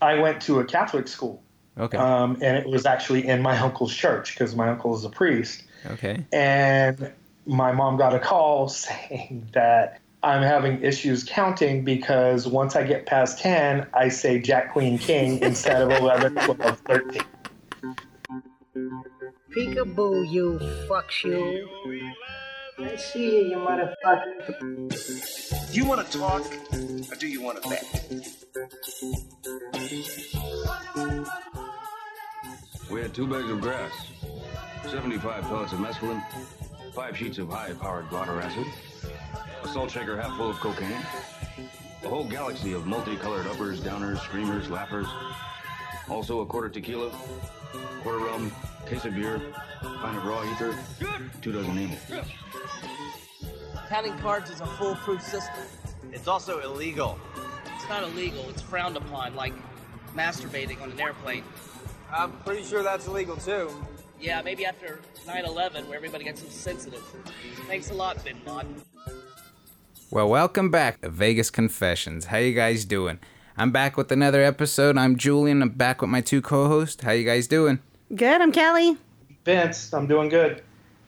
I went to a Catholic school. Okay. Um, and it was actually in my uncle's church because my uncle is a priest. okay. And my mom got a call saying that I'm having issues counting because once I get past 10, I say Jack, Queen, King instead of 11, 12, 13. Peekaboo, you fucks you. I see you, you motherfucker. Do you want to talk or do you want to bet? We had two bags of grass, 75 pellets of mescaline, five sheets of high-powered blotter acid, a salt shaker half full of cocaine, a whole galaxy of multicolored uppers, downers, screamers, laughers, also a quarter tequila, quarter rum, case of beer, pint of raw ether, two dozen amyl. Counting cards is a foolproof system. It's also illegal. It's not illegal, it's frowned upon, like masturbating on an airplane. I'm pretty sure that's illegal too. Yeah, maybe after 9 11, where everybody gets so sensitive. Thanks a lot, Bin Laden. Well, welcome back to Vegas Confessions. How you guys doing? I'm back with another episode. I'm Julian. I'm back with my two co-hosts. How you guys doing? Good, I'm Kelly. Vince, I'm doing good.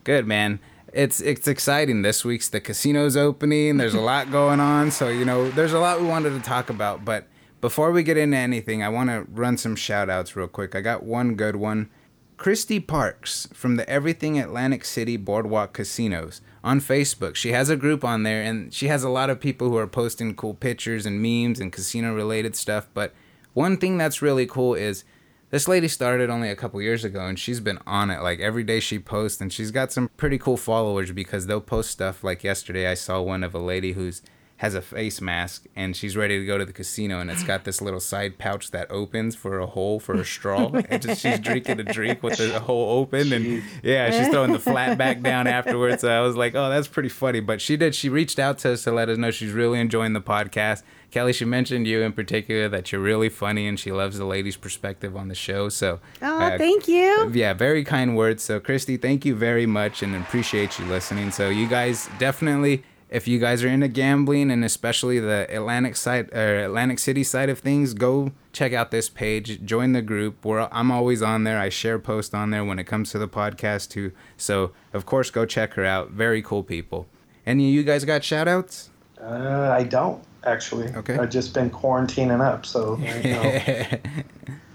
Good, man. It's it's exciting. This week's the casino's opening. There's a lot going on, so you know, there's a lot we wanted to talk about, but before we get into anything, I want to run some shout outs real quick. I got one good one. Christy Parks from the Everything Atlantic City Boardwalk Casinos on Facebook. She has a group on there and she has a lot of people who are posting cool pictures and memes and casino related stuff. But one thing that's really cool is this lady started only a couple years ago and she's been on it like every day she posts and she's got some pretty cool followers because they'll post stuff like yesterday I saw one of a lady who's has a face mask and she's ready to go to the casino and it's got this little side pouch that opens for a hole for a straw. And just, she's drinking a drink with the hole open and yeah she's throwing the flat back down afterwards. So i was like oh that's pretty funny. But she did she reached out to us to let us know she's really enjoying the podcast. Kelly she mentioned you in particular that you're really funny and she loves the ladies perspective on the show. So Oh, uh, thank you. yeah, very kind words. So, Christy, thank you very much and appreciate you listening. So, you guys definitely, if you guys are into gambling and especially the Atlantic side or Atlantic City side of things, go check out this page. Join the group. We're, I'm always on there. I share posts on there when it comes to the podcast too. So, of course, go check her out. Very cool people. Any of you guys got shout outs? Uh, I don't, actually. Okay. I've just been quarantining up, so you know.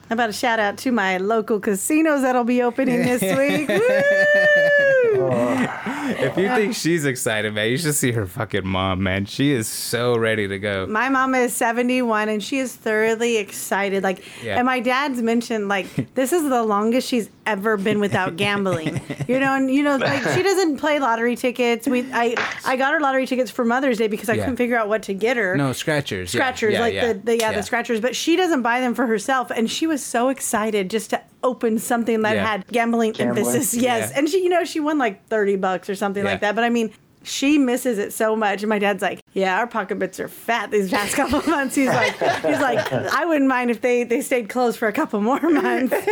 How about a shout out to my local casinos that'll be opening this week? Woo! if you think she's excited, man, you should see her fucking mom, man. She is so ready to go. My mom is 71 and she is thoroughly excited. Like, Yeah. and my dad's mentioned, like, this is the longest she's ever been without gambling. you know, and, you know, like, she doesn't play lottery tickets. We, I, I got her lottery tickets for Mother's Day because I Yeah. couldn't figure out what to get her. No, scratchers. scratchers yeah, like yeah, the, the yeah, the scratchers but she doesn't buy them for herself and she was so excited just to open something that Yeah. had gambling, Gambling, emphasis yes yeah. and she you know she won like 30 bucks or something Yeah. like that but i mean she misses it so much and my dad's like yeah our pocketbooks are fat these past couple of months he's like he's like i wouldn't mind if they they stayed closed for a couple more months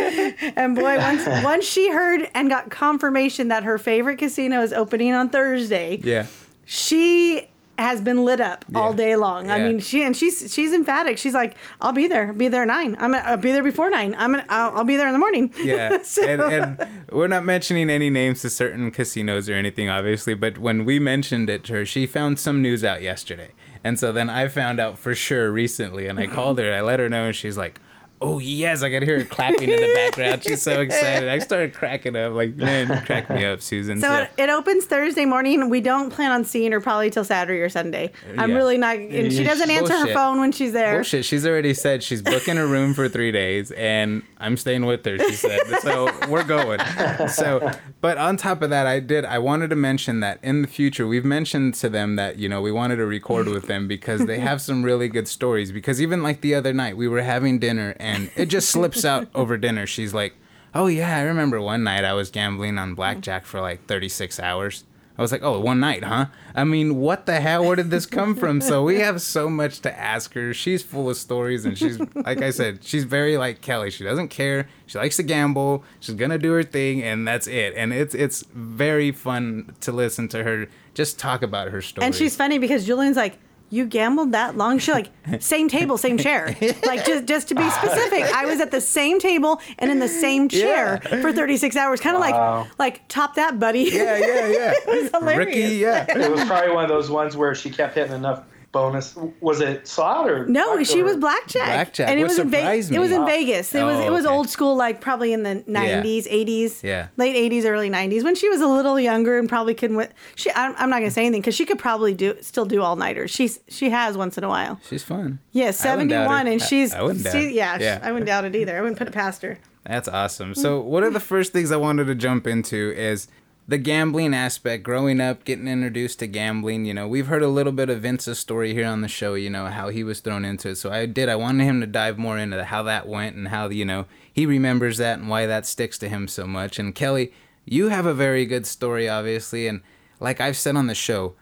and boy once once she heard and got confirmation that her favorite casino is opening on thursday Yeah. she has been lit up all day long. I mean, she and she's she's emphatic. She's like, "I'll be there. Be there at nine. I'm gonna I'll be there before nine. I'm gonna I'll, I'll be there in the morning." Yeah, So- and, and we're not mentioning any names to certain casinos or anything, obviously. But when we mentioned it to her, she found some news out yesterday, and so then I found out for sure recently, and I called her. I let her know, and she's like, "Oh yes!" I can hear her clapping in the background. She's so excited. I started cracking up. Like, man, crack me up, Susan. So it, it opens Thursday morning. We don't plan on seeing her probably till Saturday or Sunday. I'm Yeah. really not. And she doesn't answer her phone when she's there. Bullshit. She's already said she's booking a room for three days, and I'm staying with her. She said, so we're going. So, but on top of that, I did. I wanted to mention that in the future, we've mentioned to them that you know we wanted to record with them because they have some really good stories. Because even like the other night, we were having dinner, and it just slips out over dinner. She's like, "Oh yeah, I remember one night I was gambling on blackjack for like 36 hours." I was like, oh, one night, huh? I mean, what the hell? Where did this come from? So we have so much to ask her. She's full of stories, and she's, like I said, she's very like Kelly. She doesn't care. She likes to gamble. She's gonna do her thing, and that's it. And it's it's very fun to listen to her just talk about her story. And she's funny because Julian's like, you gambled that long? She's like, same table, same chair. Like just just to be specific, I was at the same table and in the same chair for 36 hours. Kind of Wow. like like top that, buddy. Yeah, yeah, yeah. It was hilarious. Ricky, yeah. It was probably one of those ones where she kept hitting enough bonus. Was it slot or No, black she was blackjack. Blackjack. and it What was in Vegas. It was in Vegas. It was Oh, it was okay. old school, like probably in the nineties, eighties, Yeah. late eighties, early nineties, when she was a little younger and probably couldn't. wi- She, I'm, I'm not gonna say anything because she could probably do still do all nighters. She's she has once in a while. She's fun. Yeah, I wouldn't seventy doubt one, it. and she's I wouldn't doubt she- it. yeah, Yeah. I wouldn't doubt it either. I wouldn't put it past her. That's awesome. So, what are the first things I wanted to jump into is the gambling aspect. Growing up, getting introduced to gambling. You know, we've heard a little bit of Vince's story here on the show. You know how he was thrown into it. So I did. I wanted him to dive more into how that went and how you know he remembers that and why that sticks to him so much. And Kelly, you have a very good story, obviously, and like I've said on the show.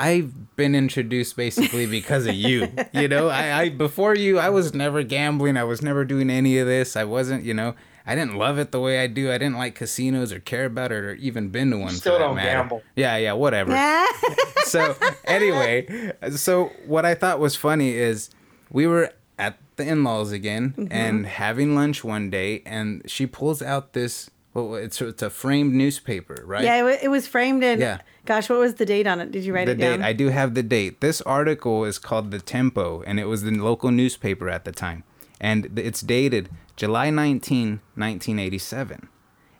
I've been introduced basically because of you. You know, I, I before you, I was never gambling. I was never doing any of this. I wasn't, you know, I didn't love it the way I do. I didn't like casinos or care about it or even been to one. Still for don't matter. gamble. Yeah, yeah, whatever. so anyway, so what I thought was funny is we were at the in-laws again Mm-hmm. and having lunch one day, and she pulls out this. Well, it's it's a framed newspaper, right? Yeah, it, it was framed in. Yeah. Gosh, what was the date on it? Did you write the it down? date. I do have the date. This article is called The Tempo, and it was the local newspaper at the time. And it's dated July 19, 1987.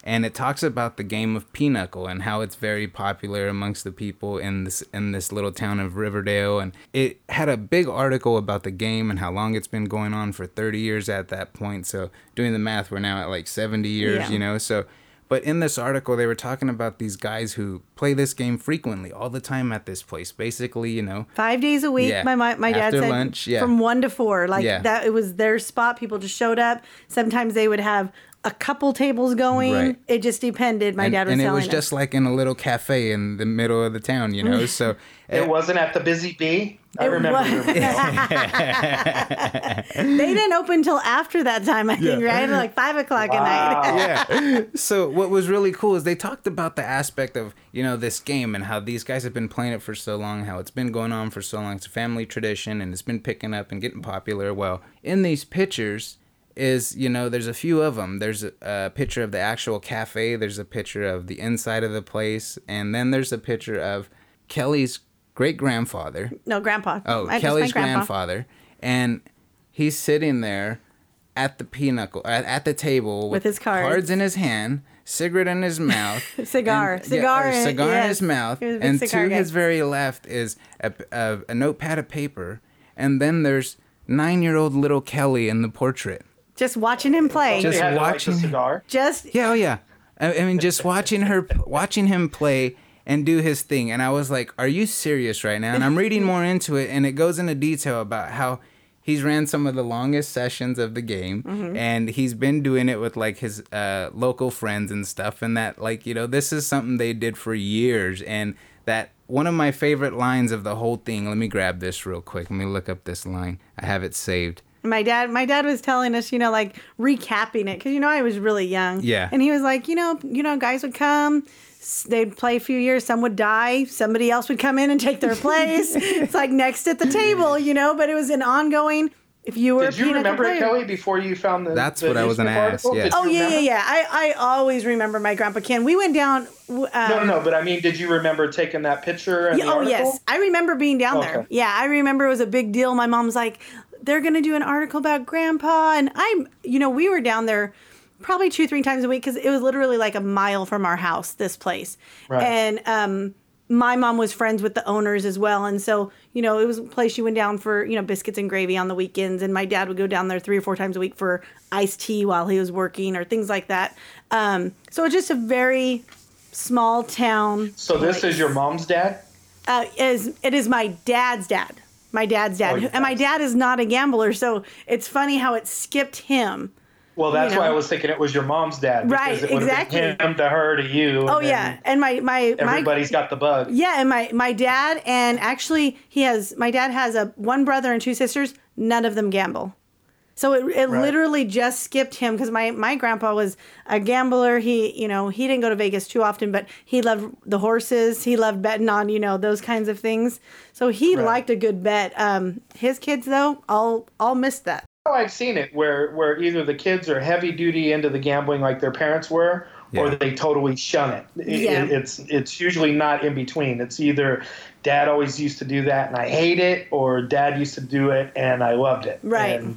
And it talks about the game of pinochle and how it's very popular amongst the people in this in this little town of Riverdale. And it had a big article about the game and how long it's been going on for 30 years at that point. So doing the math, we're now at like 70 years, Yeah. you know. So but in this article, they were talking about these guys who play this game frequently, all the time at this place. Basically, you know, Five days a week. Yeah. My my, my dad After said lunch, yeah. from one to four. Like Yeah. that, it was their spot. People just showed up. Sometimes they would have a couple tables going. Right. It just depended. My and, dad was and it was us. just like in a little cafe in the middle of the town, you know. So It wasn't at the Busy Bee. I It remember. Was. they didn't open till after that time. I think right, like five o'clock at night. yeah. So what was really cool is they talked about the aspect of you know this game and how these guys have been playing it for so long, how it's been going on for so long. It's a family tradition and it's been picking up and getting popular. Well, in these pictures is you know there's a few of them. There's a, picture of the actual cafe. There's a picture of the inside of the place, and then there's a picture of Kelly's great grandfather. No, grandpa. Oh, just Kelly's grandfather, and he's sitting there at the pinochle at, at the table With his cards. cards in his hand, cigarette in his mouth, Cigar. and- Cigar in- cigar in yes. his mouth, He was a big and to guy. his very left is a, a, a notepad of paper, and then there's nine-year-old little Kelly in the portrait. Just watching him play. Just They had to light watching- cigar. Just Yeah, oh yeah. I, I mean, just watching her, watching him play and do his thing, and I was like, "Are you serious right now?" And I'm reading more into it, and it goes into detail about how he's ran some of the longest sessions of the game, and he's been doing it with like his uh, local friends and stuff, and that like you know this is something they did for years, and that one of my favorite lines of the whole thing. Let me grab this real quick. Let me look up this line. I have it saved. My dad my dad was telling us you know like recapping it because you know i was really young Yeah. and he was like you know you know guys would come they'd play a few years some would die somebody else would come in and take their place it's like next at the table you know but it was an ongoing if you were Did a you pinochle remember it, Kelly, before you found the? That's the what I was gonna newspaper ask, article? yeah. Oh yeah yeah remember? yeah i i always remember my grandpa ken we went down w- um, No, no, no. But I mean, did you remember taking that picture? And Yeah, the oh article? yes, I remember being down there. Okay. Yeah, I remember it was a big deal. My mom's like, they're gonna do an article about Grandpa, and I'm, you know, we were down there probably two, three times a week because it was literally like a mile from our house. This place, Right. and um, my mom was friends with the owners as well, and so you know, it was a place she went down for you know biscuits and gravy on the weekends, and my dad would go down there three or four times a week for iced tea while he was working or things like that. Um, so it's just a very small town. So this is your mom's dad. uh, is it is my dad's dad. My dad's dad, Oh, and my dad is not a gambler, so it's funny how it skipped him. Well, that's You why I was thinking it was your mom's dad. Right, because it would have been exactly. Him to her to you. Oh yeah, and my my my Everybody's got the bug. yeah, and my my dad and actually he has my dad has a one brother and two sisters. None of them gamble. So it, it Right. literally just skipped him because my, my grandpa was a gambler. He, you know, he didn't go to Vegas too often, but he loved the horses. He loved betting on, you know, those kinds of things. So he Right. liked a good bet. Um, his kids though, all all missed that. Oh, I've seen it where where either the kids are heavy duty into the gambling like their parents were, or they totally shun it. It- Yeah. it- It's it's usually not in between. It's either dad always used to do that and I hate it, or dad used to do it and I loved it. Right. And,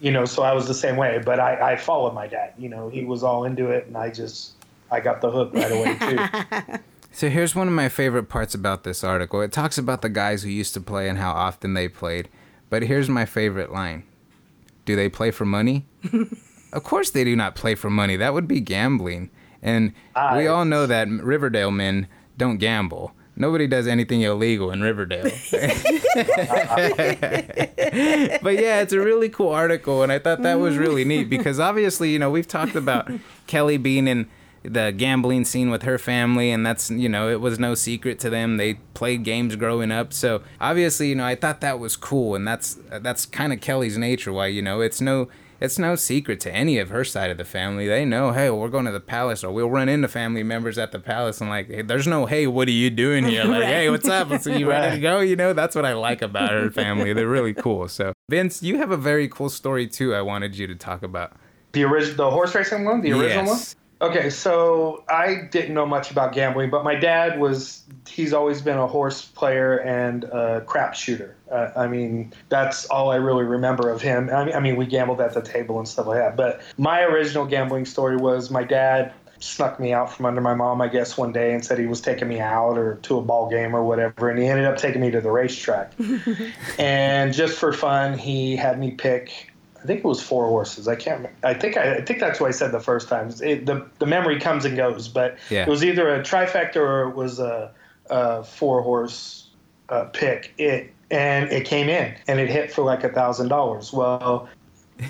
you know, so I was the same way, but I, I followed my dad. You know, he was all into it, and I just I got the hook right away too. So here's one of my favorite parts about this article. It talks about the guys who used to play and how often they played. But here's my favorite line. Do they play for money? of course they do not play for money. That would be gambling. And we all know that Riverdale men don't gamble. Nobody does anything illegal in Riverdale. but yeah, it's a really cool article, and I thought that was really neat because obviously, you know, we've talked about Kelly being in the gambling scene with her family, and that's, you know, it was no secret to them. They played games growing up, so obviously, you know, I thought that was cool, and that's that's kind of Kelly's nature. Why, you know, it's no. It's no secret to any of her side of the family. They know, hey, we're going to the palace, or we'll run into family members at the palace, and like, hey, there's no, hey, what are you doing here? Like, hey, what's up? So you ready to go? You know, that's what I like about her family. They're really cool. So, Vince, you have a very cool story too. I wanted you to talk about. the original, the horse racing one, the original Yes. one. Okay, so I didn't know much about gambling, but my dad was, he's always been a horse player and a crap shooter. Uh, I mean, that's all I really remember of him. I mean, I mean, we gambled at the table and stuff like that. But my original gambling story was my dad snuck me out from under my mom, I guess, one day and said he was taking me out or to a ball game or whatever. And he ended up taking me to the racetrack. and just for fun, he had me pick I think it was four horses. I can't. I think I, I think that's what I said the first time. It, the the memory comes and goes, but Yeah. it was either a trifecta or it was a, a four horse uh, pick. It and it came in and it hit for like a thousand dollars. Well,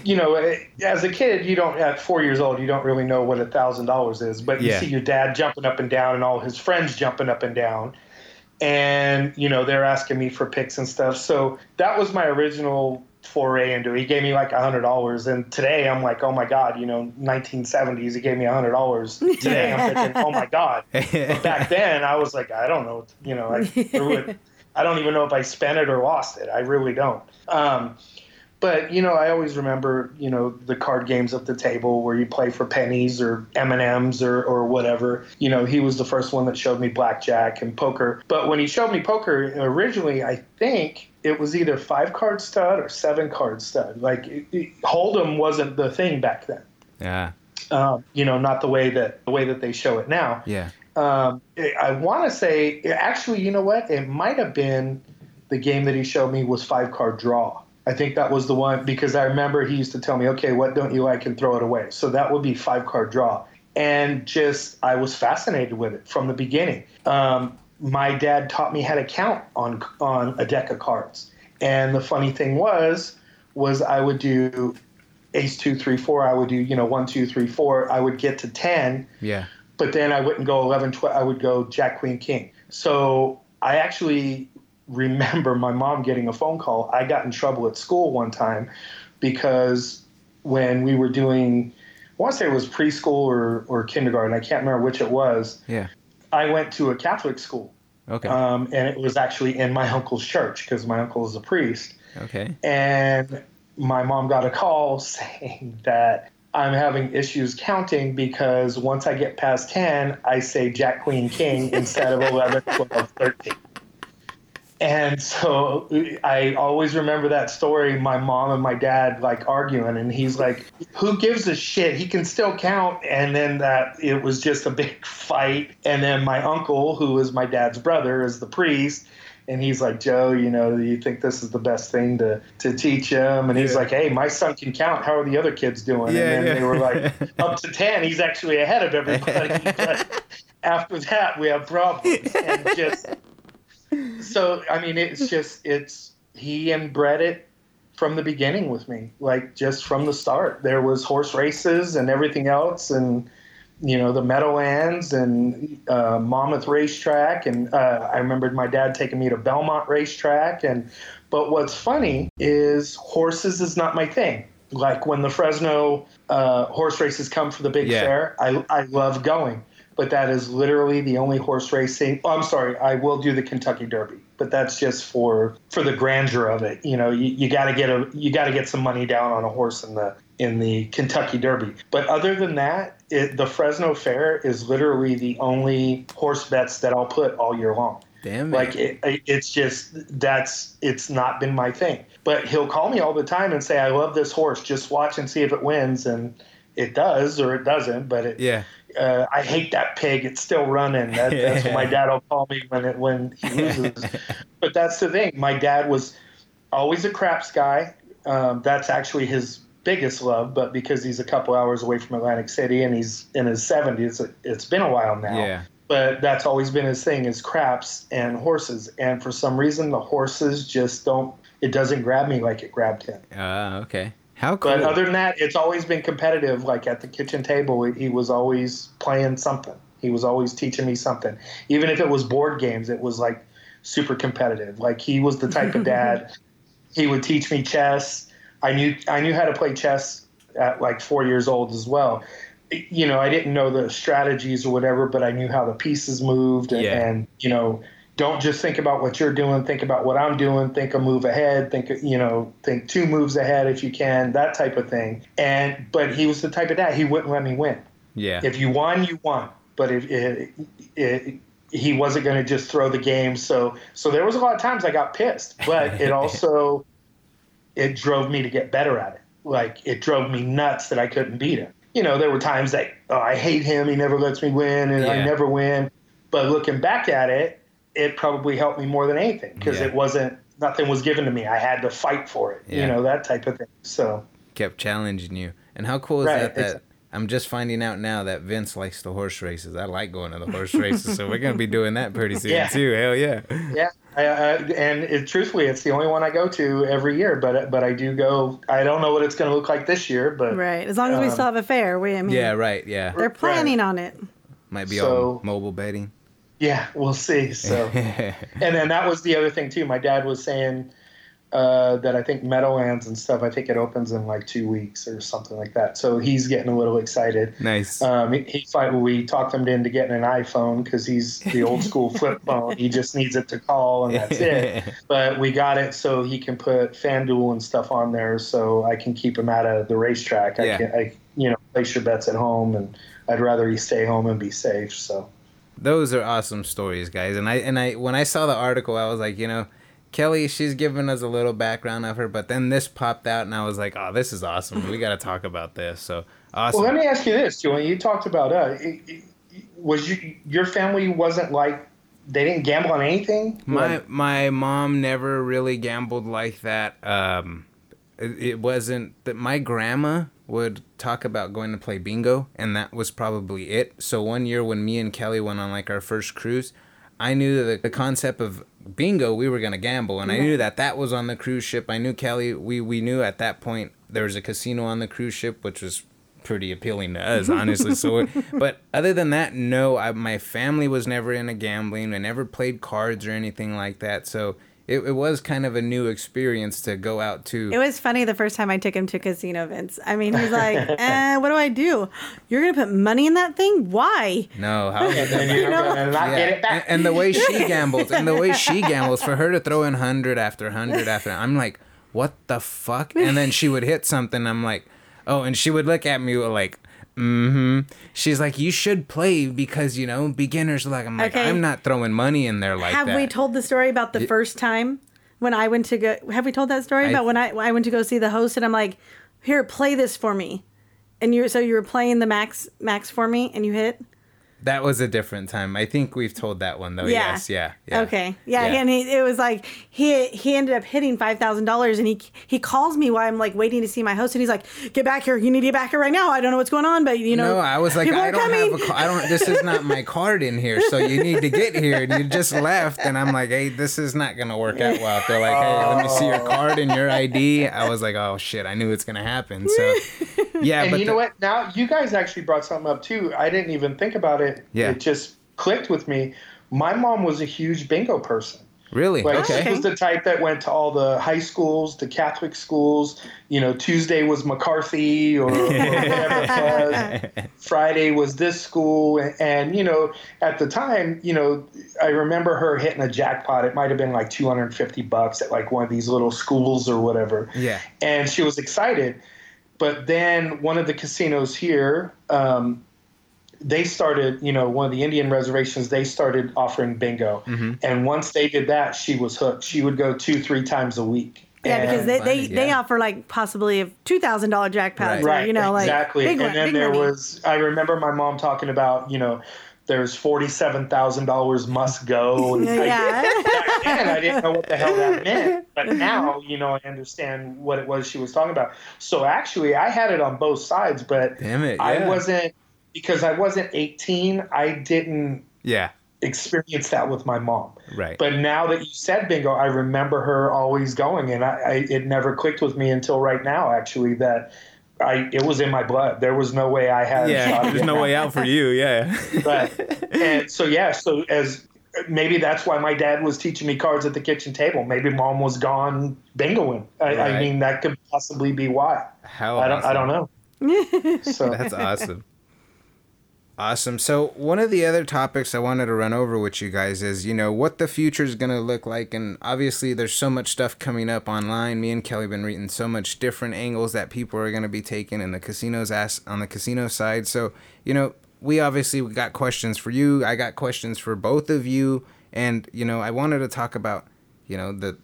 you know, as a kid, you don't at four years old, you don't really know what a thousand dollars is, but you Yeah. see your dad jumping up and down and all his friends jumping up and down and you know they're asking me for picks and stuff. So that was my original foray into it. He gave me like a hundred dollars, and today I'm like, oh my god, you know, 1970s, he gave me a hundred dollars. Today I'm thinking, oh my god. But back then I was like, I don't know, you know, I threw it. I don't even know if I spent it or lost it. I really don't. Um, but you know, I always remember, you know, the card games at the table where you play for pennies or M and M's or or whatever. You know, he was the first one that showed me blackjack and poker. But when he showed me poker originally, I think it was either five card stud or seven card stud. Like it, it, Hold'em wasn't the thing back then. Yeah. Um, you know, not the way that the way that they show it now Yeah. um, I want to say actually, you know what? It might have been the game that he showed me was five card draw. I think that was the one because I remember he used to tell me, okay, what don't you like and throw it away. So that would be five card draw. And just, I was fascinated with it from the beginning. Um, my dad taught me how to count on on a deck of cards. And the funny thing was, was I would do ace two three four. I would do you know one two three four. I would get to ten, Yeah. but then I wouldn't go 11, 12, I would go Jack, Queen, King. So I actually remember my mom getting a phone call. I got in trouble at school one time because when we were doing, I want to say it was preschool or, or kindergarten, I can't remember which it was. Yeah. I went to a Catholic school, Okay. um, and it was actually in my uncle's church because my uncle is a priest okay. and my mom got a call saying that I'm having issues counting because once I get past 10, I say Jack, Queen, King instead of 11, 12, 13. And so I always remember that story, my mom and my dad like arguing, and he's like, Who gives a shit? He can still count. And then that it was just a big fight. And then my uncle, who is my dad's brother, is the priest. And he's like, Joe, you know, you think this is the best thing to, to teach him? And he's Yeah. like, Hey, my son can count. How are the other kids doing? Yeah, and then yeah. they were like, Up to 10, he's actually ahead of everybody. but after that, we have problems. And just so I mean, it's just it's he inbred it from the beginning with me, like just from the start. There was horse races and everything else, and you know the Meadowlands and uh, Monmouth Racetrack, and uh, I remembered my dad taking me to Belmont Racetrack, and but what's funny is horses is not my thing. Like when the Fresno uh, horse races come for the big Yeah. fair, I, I love going. But that is literally the only horse racing. Oh, I'm sorry, I will do the Kentucky Derby, but that's just for for the grandeur of it. You know, you, you got to get a you got to get some money down on a horse in the in the Kentucky Derby. But other than that, it, the Fresno Fair is literally the only horse bets that I'll put all year long. Damn it. Like it, it- it's just that's it's not been my thing. But he'll call me all the time and say, "I love this horse. Just watch and see if it wins." And it does or it doesn't. But it, yeah. Uh, I hate that pig. It's still running. That, that's what my dad will call me when it when he loses. but that's the thing. My dad was always a craps guy. Um, that's actually his biggest love. But because he's a couple hours away from Atlantic City and he's in his seventies, it's been a while now Yeah. but that's always been his thing is craps and horses and for some reason the horses just don't it doesn't grab me like it grabbed him Ah, okay. How cool. but other than that it's always been competitive. Like at the kitchen table he was always playing something. He was always teaching me something. Even if it was board games it was like super competitive. Like he was the type of dad. He would teach me chess. I knew i knew how to play chess at like four years old as well. You know i didn't know the strategies or whatever but i knew how the pieces moved and, Yeah. and you know don't just think about what you're doing think about what i'm doing think a move ahead think you know think two moves ahead if you can that type of thing. And but he was the type of dad he wouldn't let me win. Yeah. if you won you won. But if it, it, he wasn't going to just throw the game. So so there was a lot of times i got pissed but it also it drove me to get better at it. Like it drove me nuts that i couldn't beat him. You know there were times that oh, i hate him he never lets me win and i never win. But looking back at it it probably helped me more than anything because Yeah. it wasn't nothing was given to me i had to fight for it Yeah. you know that type of thing so Kept challenging you. And how cool is Right, that? That exactly. I'm just finding out now that Vince likes the horse races. I like going to the horse races, so we're gonna be doing that pretty soon Yeah. too. Hell yeah. Yeah, I, I, and it, truthfully, it's the only one I go to every year. But but I do go. I don't know what it's going to look like this year, but Right. As long as we Um, still have a fair, we I mean Yeah. Right. Yeah. they're planning on it. Might be So- on mobile betting. Yeah, we'll see. So, and then that was the other thing too. My dad was saying uh, that I think Meadowlands and stuff. I think it opens in like two weeks or something like that. So he's getting a little excited. nice. Um, he, he we talked him into getting an iPhone because he's the old school flip phone. He just needs it to call and that's it. But we got it so he can put FanDuel and stuff on there, so I can keep him out of the racetrack. I Yeah. can, I, you know, place your bets at home, and I'd rather he stay home and be safe. So Those are awesome stories, guys. And I and I when I saw the article, I was like, you know, Kelly, she's giving us a little background of her, but then this popped out, and I was like, oh, this is awesome. We got to talk about this. So awesome. Well, let me ask you this, Julian. You talked about uh, it- it- was you your family wasn't like they didn't gamble on anything? My Like, my mom never really gambled like that. Um, it, it wasn't that my grandma would talk about going to play bingo, and that was probably it. So one year when me and Kelly went on like our first cruise, I knew that the concept of bingo we were gonna gamble, and I knew that that was on the cruise ship. I knew Kelly. We we knew at that point there was a casino on the cruise ship, which was pretty appealing to us, honestly. So, but other than that, no, I, my family was never into gambling. I never played cards or anything like that. So it, it was kind of a new experience to go out to. It was funny the first time I took him to casino Vince. I mean, he's like, eh, what do I do? You're gonna put money in that thing? Why? no, how and you're gonna Yeah, get it and, back. and the way she gambles, and the way she gambles, for her to throw in hundred after hundred after, I'm like, what the fuck? And then she would hit something. I'm like, oh, and she would look at me like, mm-hmm. She's like, you should play because you know beginners. Like, I'm like, Okay. I'm not throwing money in there like have that. we told the story about the first time when I went to go? Have we told that story I- about when I when I went to go see the host and I'm like, here, play this for me, and you so you were playing the max max for me and you hit. That was a different time. I think we've told that one though. Yeah. Yes, yeah, yeah. Okay. Yeah, Yeah. and he, it was like he he ended up hitting five thousand dollars, and he he calls me while I'm like waiting to see my host, and he's like, "Get back here! You need to get back here right now! I don't know what's going on, but you know." No, I was like, I don't coming." have a car. I don't. This is not my card in here, so you need to get here. And you just left, and I'm like, hey, this is not gonna work out well. They're like, hey, let me see your oh. card and your ID. I was like, oh shit, I knew it's gonna happen. So, yeah, and but you know what? Now you guys actually brought something up too. I didn't even think about it. Yeah. It just clicked with me. My mom was a huge bingo person. Really? Like okay. she was the type that went to all the high schools, the Catholic schools. You know, Tuesday was McCarthy or, or whatever it was. Friday was this school, and, and you know, at the time, you know, I remember her hitting a jackpot. It might have been like 250 bucks at like one of these little schools or whatever. Yeah. And she was excited, but then one of the casinos here. Um, they started, you know, one of the Indian reservations, they started offering bingo. Mm-hmm. And once they did that, she was hooked. She would go two, three times a week. Yeah, because they, Money, they, they offer like possibly a two thousand dollar jackpot, Right. right, you know, like exactly. big and one- then big there money. was, I remember my mom talking about, you know, there's forty-seven thousand dollars must go. And I- yeah, back then I didn't know what the hell that meant, but now you know I understand what it was she was talking about. So actually, I had it on both sides, but Damn it, I wasn't because I wasn't 18. I didn't Yeah. experience that with my mom. Right. But now that you said bingo, I remember her always going, and I, I it never clicked with me until right now. Actually, that I it was in my blood. There was no way I had. yeah. There's no that. way out for you. Yeah. Right. And so yeah, so as maybe that's why my dad was teaching me cards at the kitchen table. Maybe mom was gone bingoing. I, I mean, that could possibly be why. How I don't. I don't know. So That's awesome. Awesome. So one of the other topics I wanted to run over with you guys is, you know, what the future is going to look like, and obviously there's so much stuff coming up online. Me and Kelly been reading so much different angles that people are going to be taking in the casinos as on the casino side. So you know, we obviously we got questions for you. I got questions for both of you, and you know, I wanted to talk about, you know, the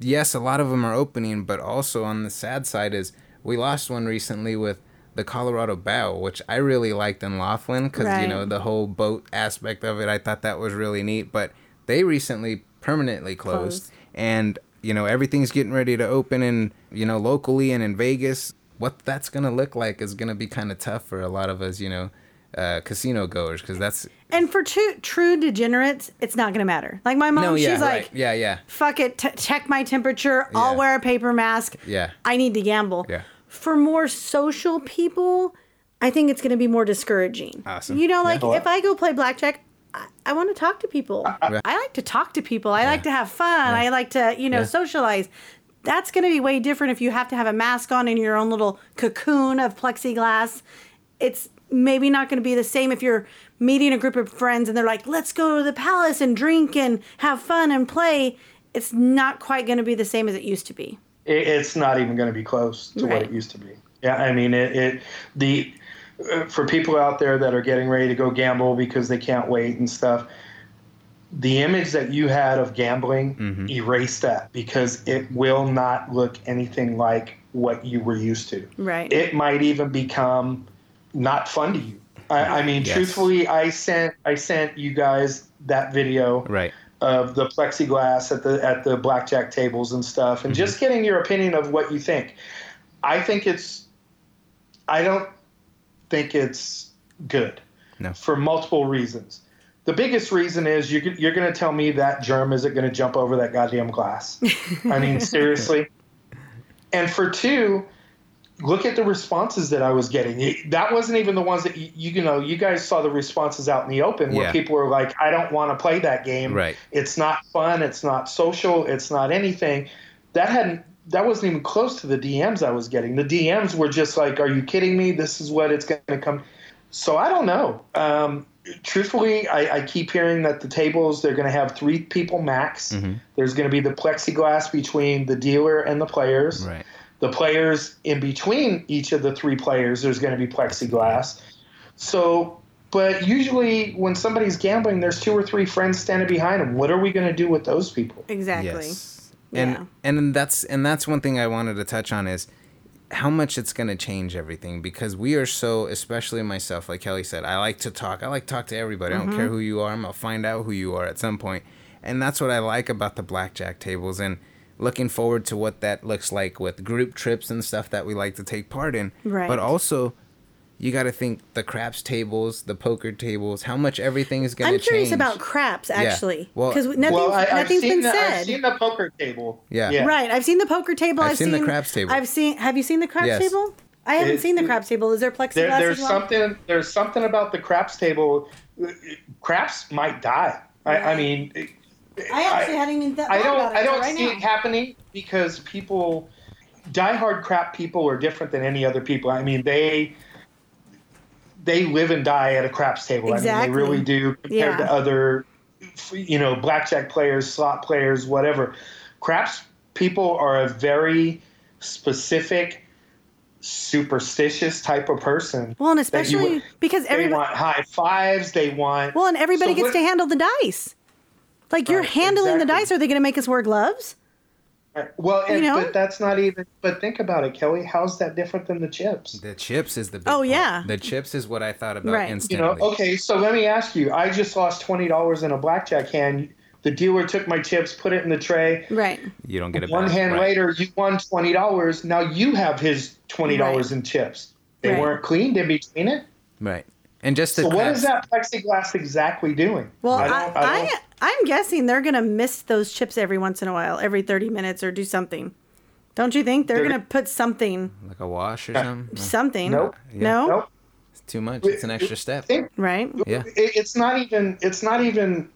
yes, a lot of them are opening, but also on the sad side is we lost one recently with the Colorado Belle, which I really liked in Laughlin because you know the whole boat aspect of it. I thought that was really neat, but they recently permanently closed, Closed. and you know everything's getting ready to open in you know locally and in Vegas. What that's gonna look like is gonna be kind of tough for a lot of us, you know, uh, casino goers because that's and for true true degenerates, it's not gonna matter. Like my mom, no, yeah, she's like, yeah, yeah, fuck it, t- check my temperature. I'll wear a paper mask. Yeah. I need to gamble. Yeah. For more social people, I think it's going to be more discouraging. Awesome. You know, like Yeah. if I go play blackjack, I, I want to talk to people. I like to talk to people. I like to have fun. I like to, you know, Yeah. socialize. That's going to be way different if you have to have a mask on in your own little cocoon of plexiglass. It's maybe not going to be the same if you're meeting a group of friends and they're like, let's go to the palace and drink and have fun and play. It's not quite going to be the same as it used to be. It, it's not even going to be close to what it used to be. Yeah, I mean it. it the uh, for people out there that are getting ready to go gamble because they can't wait and stuff. The image that you had of gambling, erase that because it will not look anything like what you were used to. Right. It might even become not fun to you. I, I mean, Yes. truthfully, I sent I sent you guys that video right. Of the plexiglass at the at the blackjack tables and stuff, and mm-hmm. just getting your opinion of what you think. I think it's. I don't think it's good. No. For multiple reasons. The biggest reason is you, you're going to tell me that germ isn't going to jump over that goddamn glass. I mean, seriously. And for two, look at the responses that I was getting. It- That wasn't even the ones that you, you know. You guys saw the responses out in the open where Yeah. people were like, "I don't want to play that game. Right. It's not fun. It's not social. It's not anything." That hadn't. That wasn't even close to the DMs I was getting. The DMs were just like, "Are you kidding me? This is what it's going to come." So I don't know. Um, truthfully, I, I keep hearing that the tables they're going to have three people max. Mm-hmm. There's going to be the plexiglass between the dealer and the players. Right. The players in between each of the three players, there's going to be plexiglass. So, but usually when somebody's gambling, there's two or three friends standing behind them. What are we going to do with those people? Exactly. Yes. Yeah. And and that's and that's one thing I wanted to touch on is how much it's going to change everything because we are so especially myself like Kelly said I like to talk I like to talk to everybody I don't Mm-hmm. care who you are I'm going to find out who you are at some point and that's what I like about the blackjack tables and looking forward to what that looks like with group trips and stuff that we like to take part in Right. but also you got to think the craps tables the poker tables how much everything is going to change. I'm curious about craps actually, Well- because nothing's, well, I, I've nothing's seen been the, said. I've seen the poker table. Yeah. Right, I've seen the poker table. I've I've, seen the craps table. I've seen. Have you seen the craps Yes. table? I haven't It- seen the craps table. Is there plexiglass There, there's as well? something. There's something about the craps table. Craps might die. I, I mean, I actually hadn't even th- I thought don't. about it I don't right see now. it happening because people, diehard crap people are different than any other people. I mean, they they live and die at a craps table. Exactly. I mean, they really do compared Yeah. to other, you know, blackjack players, slot players, whatever. Craps people are a very specific, superstitious type of person. Well, and you especially would- because they want high fives. They want Well, and everybody So gets what- to handle the dice. Like you're Right, handling the dice. Are they going to make us wear gloves? Uh, well, and, You know? but that's not even. But think about it, Kelly. How's that different than the chips? The chips is the big Oh, part. yeah. The chips is what I thought about Right. You know, You know, okay. So let me ask you. I just lost twenty dollars in a blackjack hand. The dealer took my chips, put it in the tray. Right. You don't get it One back. hand Right. later, you won twenty dollars. Now you have his twenty dollars in chips. They Right. weren't cleaned in between it. Right. And just the So what craps- is that plexiglass exactly doing? Well, I, don't- I, don't- I, am guessing they're going to miss those chips every once in a while, every 30 minutes, or do something. Don't you think they're They're- going to put something, like a wash or something? Something? Nope. No. Nope. It's too much. It's an extra step. Think- Right. Yeah. it, it's not even it's not even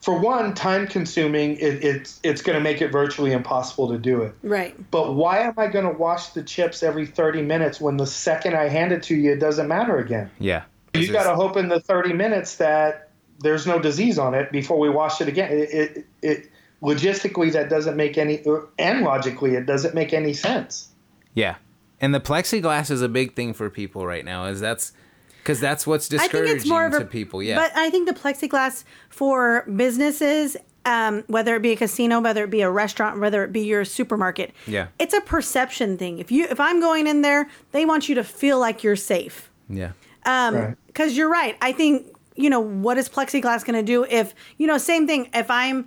for one time consuming it, it's it's going to make it virtually impossible to do it Right. but why am i going to wash the chips every 30 minutes when the second i hand it to you it doesn't matter again Yeah. you It's got to hope in the 30 minutes that there's no disease on it before we wash it again it, it, it logistically that doesn't make any and logically it doesn't make any sense Yeah. And the plexiglass is a big thing for people right now. Is that's because that's what's I think discouraging it's more of a to people. Yeah. But I think the plexiglass for businesses, um, whether it be a casino, whether it be a restaurant, whether it be your supermarket, Yeah. it's a perception thing. If you if I'm going in there, they want you to feel like you're safe. yeah. Um, Right. because you're right. I think you know what is plexiglass going to do if you know same thing. If I'm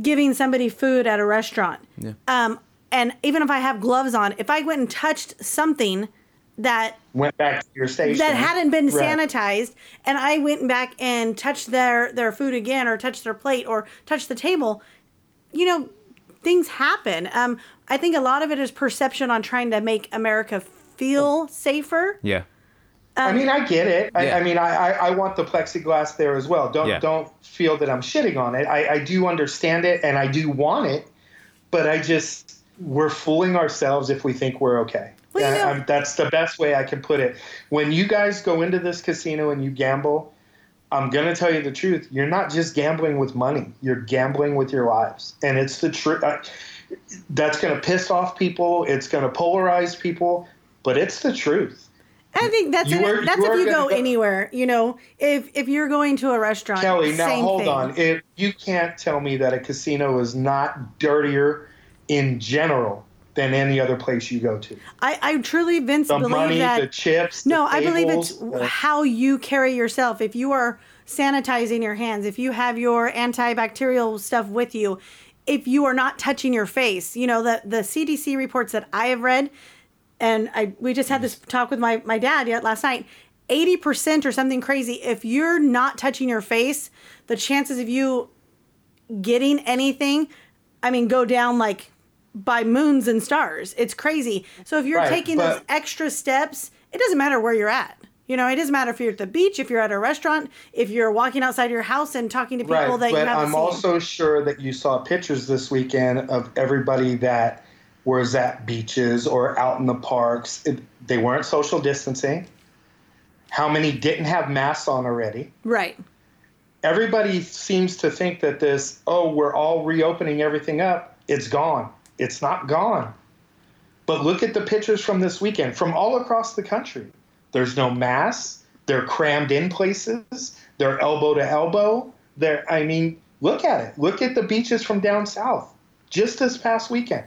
giving somebody food at a restaurant, Yeah. um, and even if I have gloves on, if I went and touched something that went back to your station that hadn't been Right. sanitized and I went back and touched their their food again or touched their plate or touched the table, you know, things happen. Um, I think a lot of it is perception on trying to make America feel safer. Yeah. I um, mean, I get it. I, Yeah. I mean, I, I, I want the plexiglass there as well. Don't Yeah. don't feel that I'm shitting on it. I, I do understand it and I do want it, but I just we're fooling ourselves if we think we're okay. Well, you Yeah, know- I'm- that's the best way I can put it. When you guys go into this casino and you gamble, I'm gonna tell you the truth. You're not just gambling with money. You're gambling with your lives, and it's the truth. That's gonna piss off people. It's gonna polarize people, but it's the truth. I think that's You are- that's you if you go go- anywhere. You know, if if you're going to a restaurant, Kelly, now hold thing. on. If you can't tell me that a casino is not dirtier in general than any other place you go to. I, I truly, Vince, The believe money, that. the chips. no, the I believe it's uh, how you carry yourself. If you are sanitizing your hands, if you have your antibacterial stuff with you, if you are not touching your face, you know the the CDC reports that I have read, and I we just had this mm-hmm. talk with my my dad yet last night. 80% or something crazy. If you're not touching your face, the chances of you getting anything, I mean, go down like by moons and stars. It's crazy. So if you're Right, taking those extra steps, it doesn't matter where you're at. You know, it doesn't matter if you're at the beach, if you're at a restaurant, if you're walking outside your house and talking to people Right, that you haven't I'm seen. also sure that you saw pictures this weekend of everybody that was at beaches or out in the parks. It, they weren't social distancing. How many didn't have masks on already? right. everybody seems to think that this, oh, we're all reopening everything up. It's gone. It's not gone. But look at the pictures from this weekend from all across the country. There's no masks. They're crammed in places. They're elbow to elbow. They're, I mean, look at it. Look at the beaches from down south just this past weekend.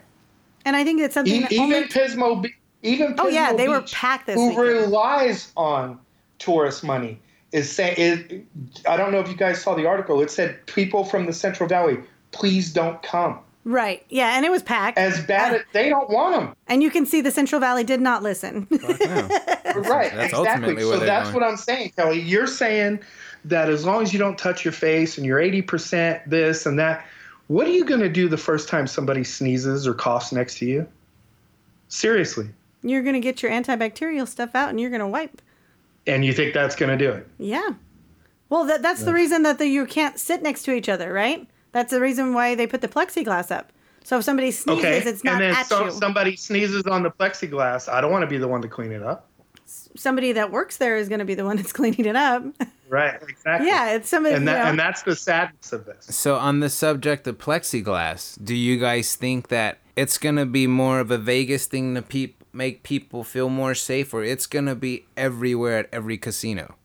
And I think it's something E- that even only Pismo, Be- even Oh, yeah, Pismo they were Beach, packed this who weekend. relies on tourist money is saying is I don't know if you guys saw the article. It said people from the Central Valley, please don't come. right. Yeah, and it was packed. As bad Uh, as they don't want them. and you can see the Central Valley did not listen. right. that's exactly. ultimately where So they're that's going. what I'm saying, Kelly. You're saying that as long as you don't touch your face and you're 80% this and that, what are you going to do the first time somebody sneezes or coughs next to you? Seriously. you're going to get your antibacterial stuff out and you're going to wipe. And you think that's going to do it? Yeah. Well, that, that's the reason that the, you can't sit next to each other, right? That's the reason why they put the plexiglass up. So if somebody sneezes, Okay. it's not and then at so, you. somebody sneezes on the plexiglass. I don't want to be the one to clean it up. somebody that works there is going to be the one that's cleaning it up. Right. Exactly. yeah, it's somebody. And you that, know, and that's the sadness of this. So on the subject of plexiglass, do you guys think that it's gonna be more of a Vegas thing to peop- make people feel more safe, or it's gonna be everywhere at every casino?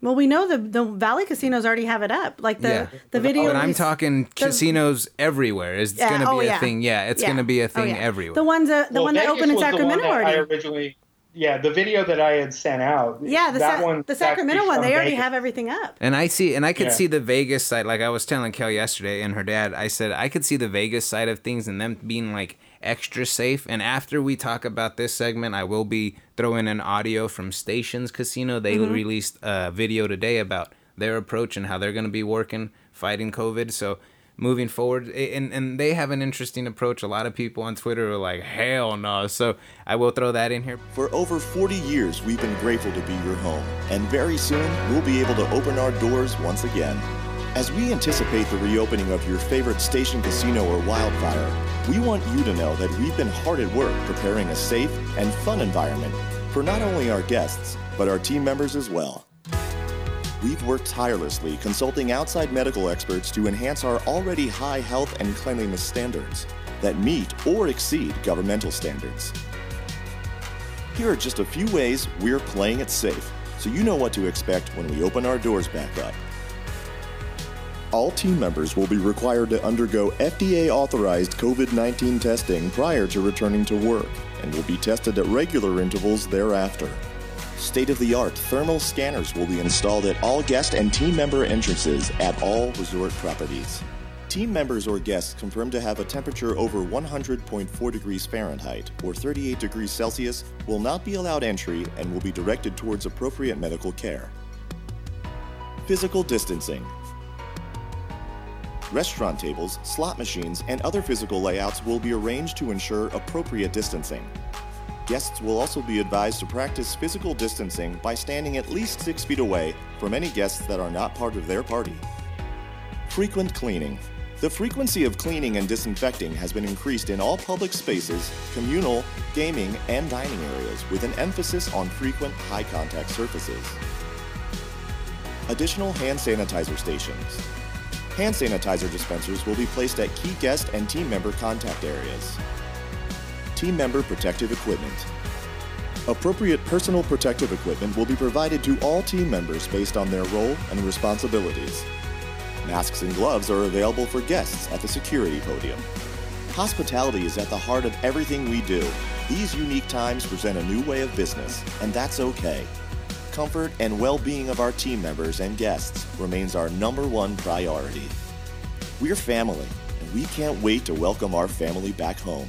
well, we know the the Valley casinos already have it up. Like the Yeah. the video. But I'm talking the- casinos everywhere. It's Yeah, gonna be oh, a yeah. thing. Yeah, it's Yeah. gonna be a Oh, thing yeah. everywhere. The ones that the Well, one that Vegas opened in was the one Sacramento that I already. originally, yeah, the video that I had sent out. Yeah, the that Sa- one, the Sacramento one. They already Vegas. have everything up. And I see, and I could Yeah. see the Vegas side. Like I was telling Kel yesterday and her dad, I said I could see the Vegas side of things and them being like extra safe. And after we talk about this segment, I will be throwing an audio from Stations Casino. They Mm-hmm. released a video today about their approach and how they're going to be working fighting COVID. So moving forward, and and they have an interesting approach. A lot of people on Twitter are like, hell no. So I will throw that in here. For over 40 years, we've been grateful to be your home, and very soon we'll be able to open our doors once again. As we anticipate the reopening of your favorite station casino or wildfire, we want you to know that we've been hard at work preparing a safe and fun environment for not only our guests, but our team members as well. We've worked tirelessly consulting outside medical experts to enhance our already high health and cleanliness standards that meet or exceed governmental standards. Here are just a few ways we're playing it safe so you know what to expect when we open our doors back up. All team members will be required to undergo FDA authorized COVID 19 testing prior to returning to work and will be tested at regular intervals thereafter. State of the art thermal scanners will be installed at all guest and team member entrances at all resort properties. Team members or guests confirmed to have a temperature over 100.4 degrees Fahrenheit or 38 degrees Celsius will not be allowed entry and will be directed towards appropriate medical care. Physical distancing. Restaurant tables, slot machines, and other physical layouts will be arranged to ensure appropriate distancing. Guests will also be advised to practice physical distancing by standing at least six feet away from any guests that are not part of their party. Frequent cleaning. The frequency of cleaning and disinfecting has been increased in all public spaces, communal, gaming, and dining areas with an emphasis on frequent high contact surfaces. Additional hand sanitizer stations. Hand sanitizer dispensers will be placed at key guest and team member contact areas. Team member protective equipment. Appropriate personal protective equipment will be provided to all team members based on their role and responsibilities. Masks and gloves are available for guests at the security podium. Hospitality is at the heart of everything we do. These unique times present a new way of business, and that's okay. Comfort and well being of our team members and guests remains our number one priority. We're family, and we can't wait to welcome our family back home.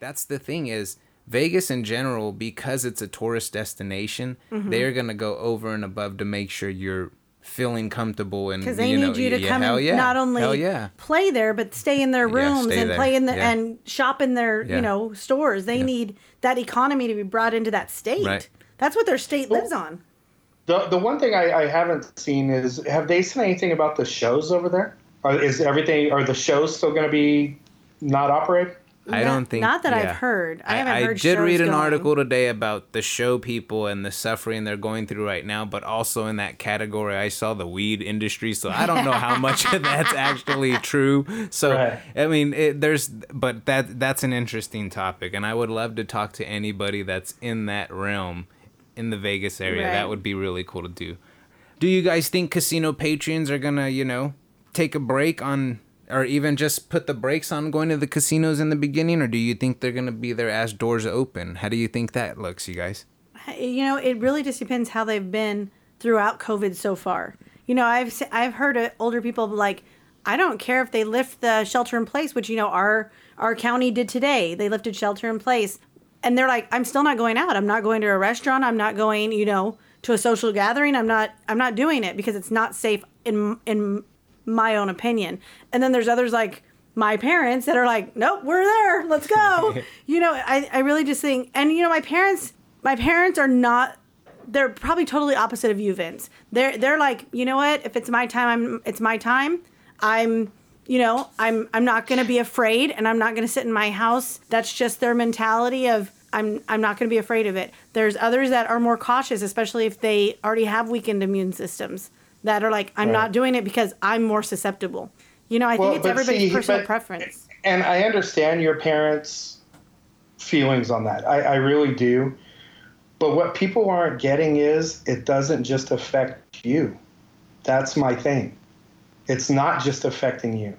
That's the thing is Vegas in general because it's a tourist destination, Mm-hmm. they're going to go over and above to make sure you're feeling comfortable and because they you know, need you to yeah, come hell and yeah. not only yeah. play there but stay in their rooms stay and there. play in the Yeah. and shop in their Yeah. you know stores they need that economy to be brought into that state Right. that's what their state lives on The the one thing I, I haven't seen is have they said anything about the shows over there? Or is everything are the shows still going to be not operating? I Not- don't think not that I've heard. I haven't heard I did read an going. article today about the show people and the suffering they're going through right now, but also in that category, I saw the weed industry. So I don't know how much of that's actually true. So Right. I mean, it, there's, but that that's an interesting topic, and I would love to talk to anybody that's in that realm in the Vegas area. Right. That would be really cool to do. Do you guys think casino patrons are gonna, you know, take a break on, or even just put the brakes on going to the casinos in the beginning, or do you think they're gonna be there as doors open? How do you think that looks, you guys? you know it really just depends how they've been throughout covid so far. You know i've i've heard older people like i don't care if they lift the shelter in place which you know our our county did today. They lifted shelter in place and they're like i'm still not going out. I'm not going to a restaurant. I'm not going you know to a social gathering. I'm not i'm not doing it because it's not safe in in my own opinion and then there's others like my parents that are like nope we're there let's go you know I, I really just think and you know my parents my parents are not they're probably totally opposite of you, Vince. They're they're like, you know what? If it's my time, I'm it's my time. I'm you know, I'm I'm not going to be afraid and I'm not going to sit in my house. That's just their mentality of I'm I'm not going to be afraid of it. There's others that are more cautious, especially if they already have weakened immune systems that are like I'm Right. not doing it because I'm more susceptible. You know, I Well, think it's everybody's see, personal but- preference. and I understand your parents' feelings on that. I, I really do. But what people aren't getting is it doesn't just affect you. That's my thing. It's not just affecting you.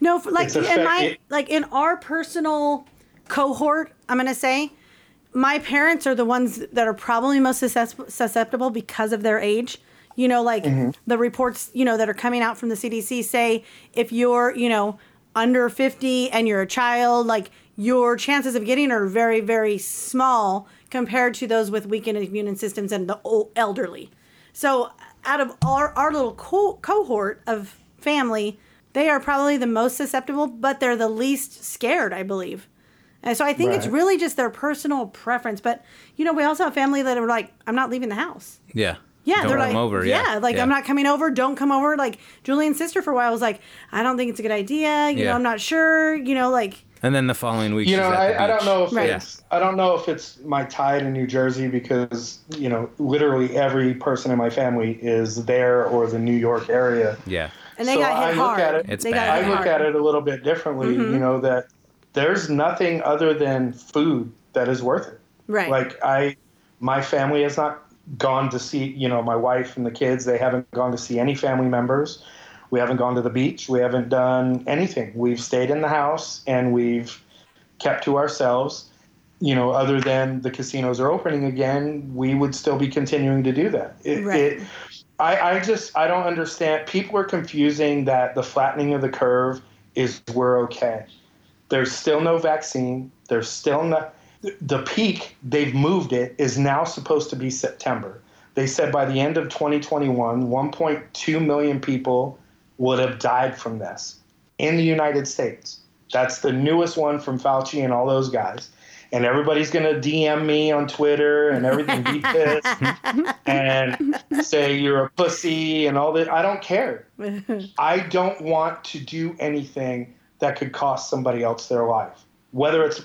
No, for, like It's in affect- my like in our personal cohort, I'm gonna say, my parents are the ones that are probably most susceptible because of their age. You know, like Mm-hmm. the reports, you know, that are coming out from the CDC say if you're, you know, under 50 and you're a child, like your chances of getting are very, very small compared to those with weakened immune systems and the old elderly. So, out of our, our little co- cohort of family, they are probably the most susceptible, but they're the least scared, I believe. And so I think it's really just their personal preference. But, you know, we also have family that are like, I'm not leaving the house. Yeah. Yeah, Don't they're like, over. yeah, like I'm not coming over. Don't come over. Like Julian's sister for a while was like, I don't think it's a good idea. You know, Yeah. I'm not sure. You know, like And then the following week, You she's know, at the I, I don't know if Right. it's I don't know if it's my tie to New Jersey because you know literally every person in my family is there or the New York area. Yeah. and they So got I hit look hard. at it- It's they bad. got I look hard. at it a little bit differently. Mhm. You know that there's nothing other than food that is worth it. Right. Like I, my family has not gone to see. You know, my wife and the kids. They haven't gone to see any family members. We haven't gone to the beach. We haven't done anything. We've stayed in the house and we've kept to ourselves. You know, other than the casinos are opening again, we would still be continuing to do that. It, Right. it, I, I just I don't understand. People are confusing that the flattening of the curve is we're okay. There's still no vaccine. There's still not the peak. They've moved it is now supposed to be September. They said by the end of 2021, 1.2 million people would have died from this in the United States. That's the newest one from Fauci and all those guys. And everybody's going to DM me on Twitter and everything, be pissed and say you're a pussy and all that. I don't care. I don't want to do anything that could cost somebody else their life, whether it's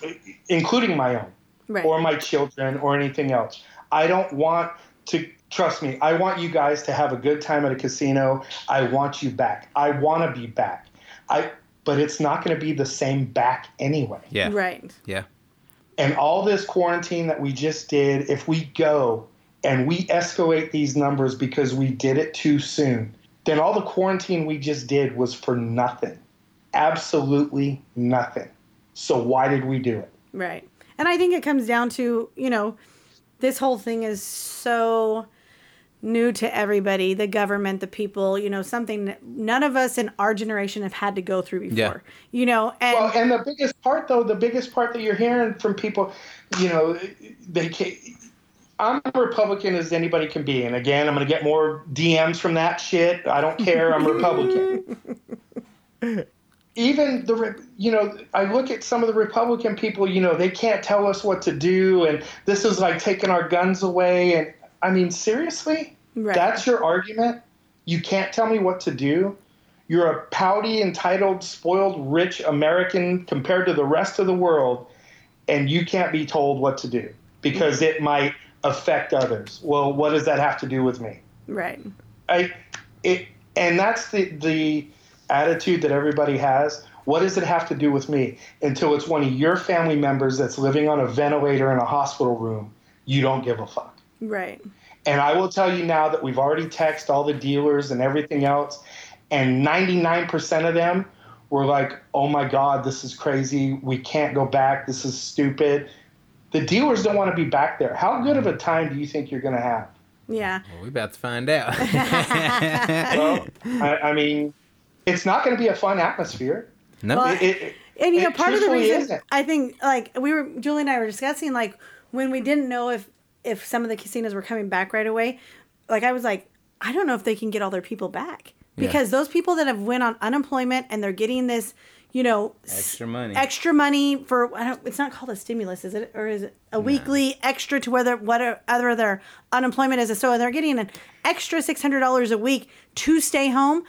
including my own Right. or my children or anything else. I don't want to trust me. I want you guys to have a good time at a casino. I want you back. I want to be back. I but it's not going to be the same back anyway. Yeah. Right. Yeah. And all this quarantine that we just did, if we go and we escalate these numbers because we did it too soon, then all the quarantine we just did was for nothing. Absolutely nothing. So why did we do it? Right. And I think it comes down to, you know, this whole thing is so new to everybody the government, the people, you know, something that none of us in our generation have had to go through before. Yeah. You know, and Well, and the biggest part, though, the biggest part that you're hearing from people, you know, they can't. I'm a Republican as anybody can be, and again, I'm going to get more DMs from that shit. I don't care. I'm Republican. Even the, you know, I look at some of the Republican people. You know, they can't tell us what to do, and this is like taking our guns away. And I mean, seriously, Right. that's your argument. You can't tell me what to do. You're a pouty, entitled, spoiled, rich American compared to the rest of the world, and you can't be told what to do because it might affect others. Well, what does that have to do with me? right. I, it, and that's the the attitude that everybody has. What does it have to do with me? Until it's one of your family members that's living on a ventilator in a hospital room, you don't give a fuck. Right. And I will tell you now that we've already texted all the dealers and everything else, and 99% of them were like, oh my God, this is crazy. We can't go back. This is stupid. The dealers don't want to be back there. How good of a time do you think you're going to have? Yeah. Well, we're about to find out. Well, I, I mean, it's not going to be a fun atmosphere. no. Well, It- it- And you know, it part of the reason isn't. I think, like we were, Julie and I were discussing, like when we didn't know if if some of the casinos were coming back right away, like I was like, I don't know if they can get all their people back Yeah. because those people that have went on unemployment and they're getting this, you know, Extra money. extra money for I don't, it's not called a stimulus, is it, or is it a weekly extra to whether what other their unemployment is? So they're getting an extra six hundred dollars a week to stay home.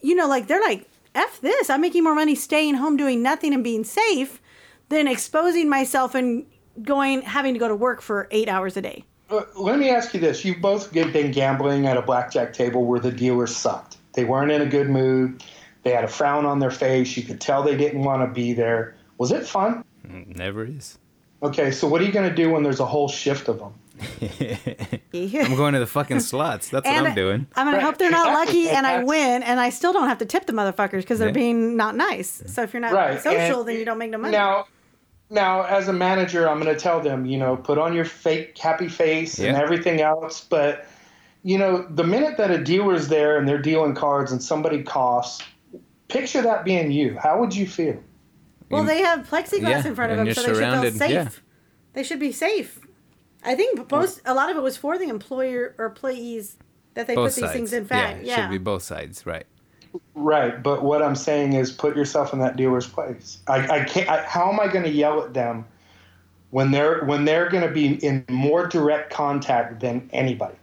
You know, like they're like, f this. I'm making more money staying home doing nothing and being safe than exposing myself and going having to go to work for eight hours a day. Uh, Let me ask you this: You've both g- been gambling at a blackjack table where the dealers sucked. They weren't in a good mood. They had a frown on their face. You could tell they didn't want to be there. Was it fun? Never is. Okay, so what are you going to do when there's a whole shift of them? I'm going to the fucking slots. That's And what I'm doing. I'm gonna hope they're not lucky and I win, and I still don't have to tip the motherfuckers because they're Yeah. being not nice. So if you're not Right, social, and then you don't make no money. Now, now, as a manager, I'm going to tell them, you know, put on your fake happy face and everything else. But, you know, the minute that a dealer's there and they're dealing cards and somebody coughs, picture that being you. How would you feel? well, they have plexiglass Yeah, in front of them, so they should feel safe. yeah. They should be safe. I think most a lot of it was for the employer or employees that they Both put these things in yeah, fact. it Yeah. should be both sides, right? Right, but what I'm saying is put yourself in that dealer's place. I, I can't. I, how am I going to yell at them when they're when they're going to be in more direct contact than anybody?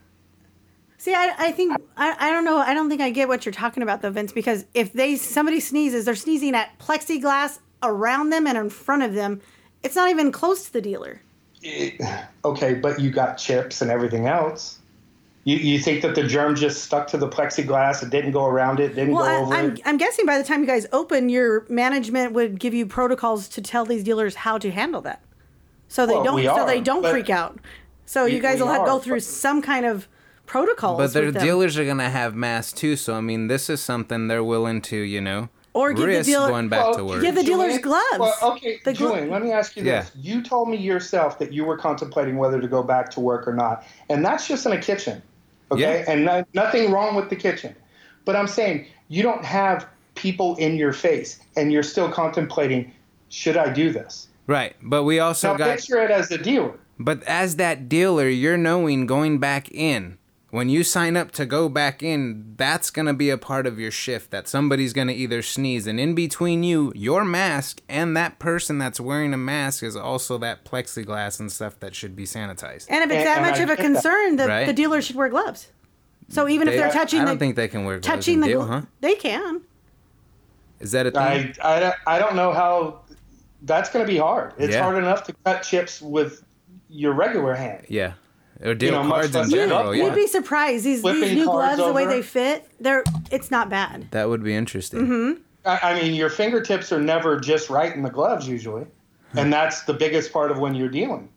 See, I, I think I, I don't know. I don't think I get what you're talking about though, Vince. Because if they somebody sneezes, they're sneezing at plexiglass around them and in front of them. It's not even close to the dealer. Okay, but you got chips and everything else. You, you think that the germ just stuck to the plexiglass? It didn't go around it. Didn't Well, go I, over I'm it. I'm guessing by the time you guys open, your management would give you protocols to tell these dealers how to handle that, so they Well, don't we so are, they don't freak out. So you guys will have to go through but- some kind of protocols. But their with them. dealers are gonna have masks too, so I mean, this is something they're willing to, you know, Or give the dealer- going back Well, to work. give the dealers Julian- gloves. Well, okay, The glo- Julian, let me ask you this. You told me yourself that you were contemplating whether to go back to work or not, and that's just in a kitchen, okay? Yeah. And no, nothing wrong with the kitchen, but I'm saying you don't have people in your face, and you're still contemplating, should I do this? right, but we also Now got. picture it as a dealer. But as that dealer, you're knowing going back in. When you sign up to go back in, that's going to be a part of your shift that somebody's going to either sneeze. And in between you, your mask and that person that's wearing a mask is also that plexiglass and stuff that should be sanitized. and if it's that and much I of a get that. concern, the, Right. the dealer should wear gloves. So even if They- they're touching I the don't think they can wear gloves touching the deal, glo- huh? they can. Is that a thing? I, I, I don't know how that's going to be hard. It's Yeah. hard enough to cut chips with your regular hand. yeah. Or deal know, cards in general, up yeah. You'd be surprised. These these new cards gloves, the way they fit, they're it's not bad. That would be interesting. Mm-hmm. I, I mean, your fingertips are never just right in the gloves usually, and that's the biggest part of when you're dealing.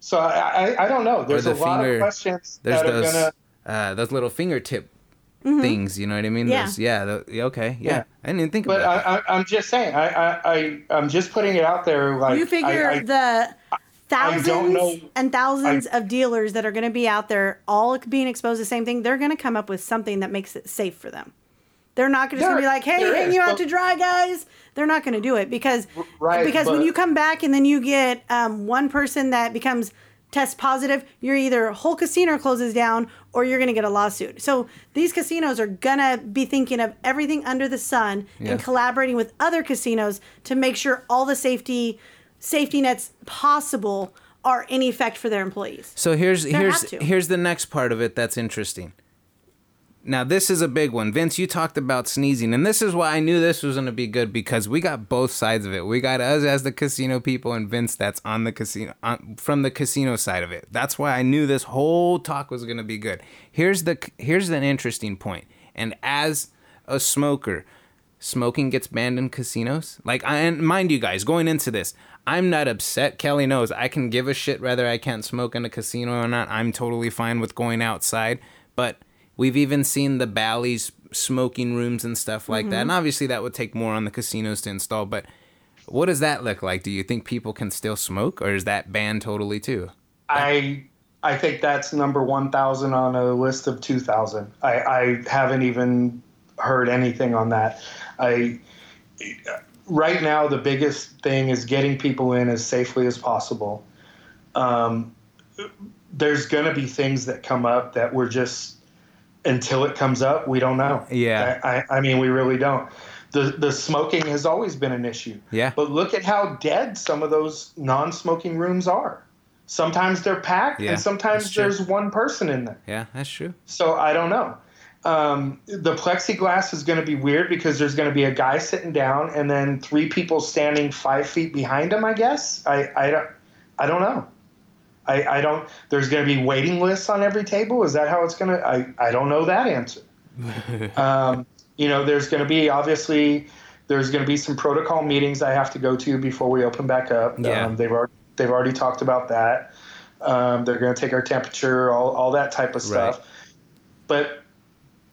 So I, I, I don't know. There's the a lot of questions There's that are those gonna. uh, those little fingertip things, you know what I mean? Mm-hmm. Yeah. Those, yeah. the- okay. Yeah. Yeah. I didn't think But about that. I, I, I'm just saying. I, I, I, I'm just putting it out there. Like you figure I, I, the thousands know- and thousands of dealers that are going to be out there, all being exposed to the same thing. They're going to come up with something that makes it safe for them. They're not going to be like, "Hey, hang is, you out but- to dry, guys." They're not going to do it because right, because when you come back and then you get um, one person that becomes test positive, you're either whole casino closes down or you're going to get a lawsuit. So these casinos are going to be thinking of everything under the sun and collaborating with other casinos to make sure all the safety safety nets possible are in effect for their employees. So here's They here's here's the next part of it that's interesting. Now this is a big one. Vince, you talked about sneezing, and this is why I knew this was gonna be good because we got both sides of it. We got us as the casino people, and Vince that's on the casino on, from the casino side of it. That's why I knew this whole talk was gonna be good. Here's the here's an interesting point. And as a smoker, smoking gets banned in casinos. Like, I, and mind you guys, going into this, I'm not upset. Kelly knows I can give a shit whether I can't smoke in a casino or not. I'm totally fine with going outside. But we've even seen the Bally's smoking rooms and stuff like that. And mm-hmm. obviously, that would take more on the casinos to install. But what does that look like? Do you think people can still smoke, or is that banned totally too? I I think that's number one thousand on a list of two thousand. I, I haven't even heard anything on that. I right now the biggest thing is getting people in as safely as possible. Um, there's going to be things that come up that we're just until it comes up we don't know. Yeah. I, I, I mean we really don't. The the smoking has always been an issue. Yeah. But look at how dead some of those non-smoking rooms are. Sometimes they're packed, Yeah, and sometimes there's one person in there. Yeah, that's true. So I don't know. Um, the plexiglass is going to be weird because there's going to be a guy sitting down and then three people standing five feet behind him. I guess I I don't I don't know. I, I don't. There's going to be waiting lists on every table. Is that how it's going to? I I don't know that answer. um, you know, there's going to be obviously there's going to be some protocol meetings I have to go to before we open back up. Yeah. Um, they've already they've already talked about that. Um, they're going to take our temperature, all all that type of stuff. Right. But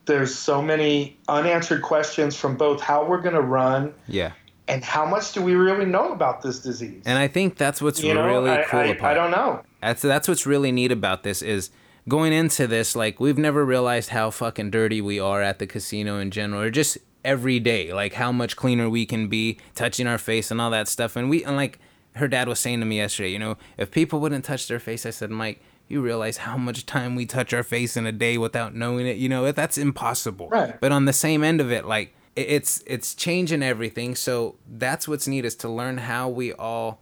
there's so many unanswered questions from both how we're going to run Yeah. and how much do we really know about this disease. And I think that's what's you know, really I, cool I, about I don't know. That's that's what's really neat about this is going into this like we've never realized how fucking dirty we are at the casino in general or just every day like how much cleaner we can be touching our face and all that stuff and we and like her dad was saying to me yesterday you know if people wouldn't touch their face I said Mike you realize how much time we touch our face in a day without knowing it you know that's impossible Right. but on the same end of it like it's it's changing everything so that's what's neat is to learn how we all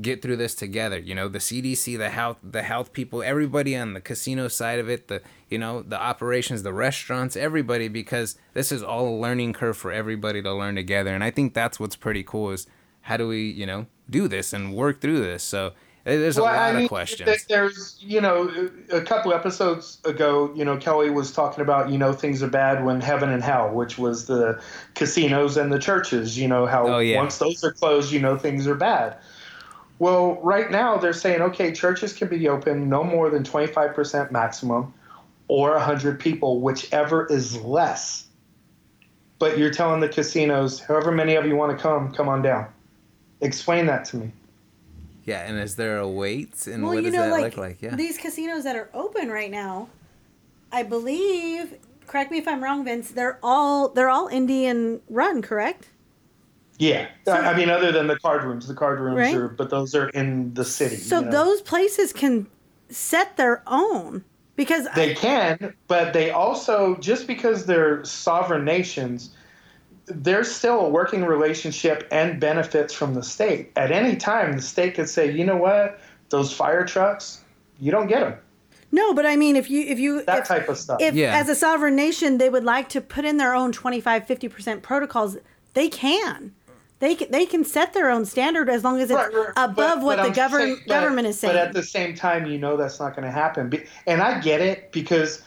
get through this together. You know, the CDC, the health, the health people, everybody on the casino side of it, the you know, the operations, the restaurants, everybody, because this is all a learning curve for everybody to learn together. And I think that's what's pretty cool is how do we, you know, do this and work through this. So there's a lot I mean, of questions. There's, you know, a couple episodes ago, you know, Kelly was talking about, you know, things are bad when heaven and hell, which was the casinos and the churches, you know, how Oh, yeah. once those are closed, you know, things are bad. Well, right now they're saying, okay, churches can be open no more than 25% maximum or 100 people, whichever is less. But you're telling the casinos, however many of you want to come, come on down. Explain that to me. Yeah, and is there a wait? And well, what you does know, that like, look like? Yeah. these casinos that are open right now, I believe. Correct me if I'm wrong, Vince. They're all they're all Indian run, correct? Yeah, uh, I I mean, other than the card rooms, the card rooms Right. are, but those are in the city. So you know. those places can set their own because they can, but they also just because they're sovereign nations, there's still a working relationship and benefits from the state. At any time, the state could say, you know what, those fire trucks, you don't get them. no, but I mean, if you if you That if, type of stuff. if Yeah. as a sovereign nation they would like to put in their own 25 50% protocols, they can. They can, they can set their own standard as long as it's Right, right, above but- what but the I'm govern, saying- but- government is saying. But at the same time, you know that's not going to happen. And I get it because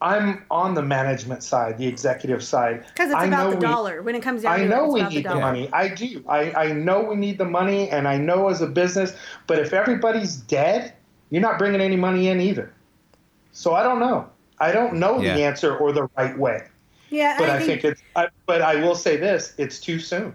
I'm on the management side, the executive side. Because it's I about know the we- dollar. When it comes down I to it, know it's we about the need the money. I do. I, I know we need the money, and I know as a business, but if everybody's dead, you're not bringing any money in either. So I don't know. I don't know Yeah. the answer or the right way. Yeah, But I, I, think, it's. I, but I will say this: it's too soon.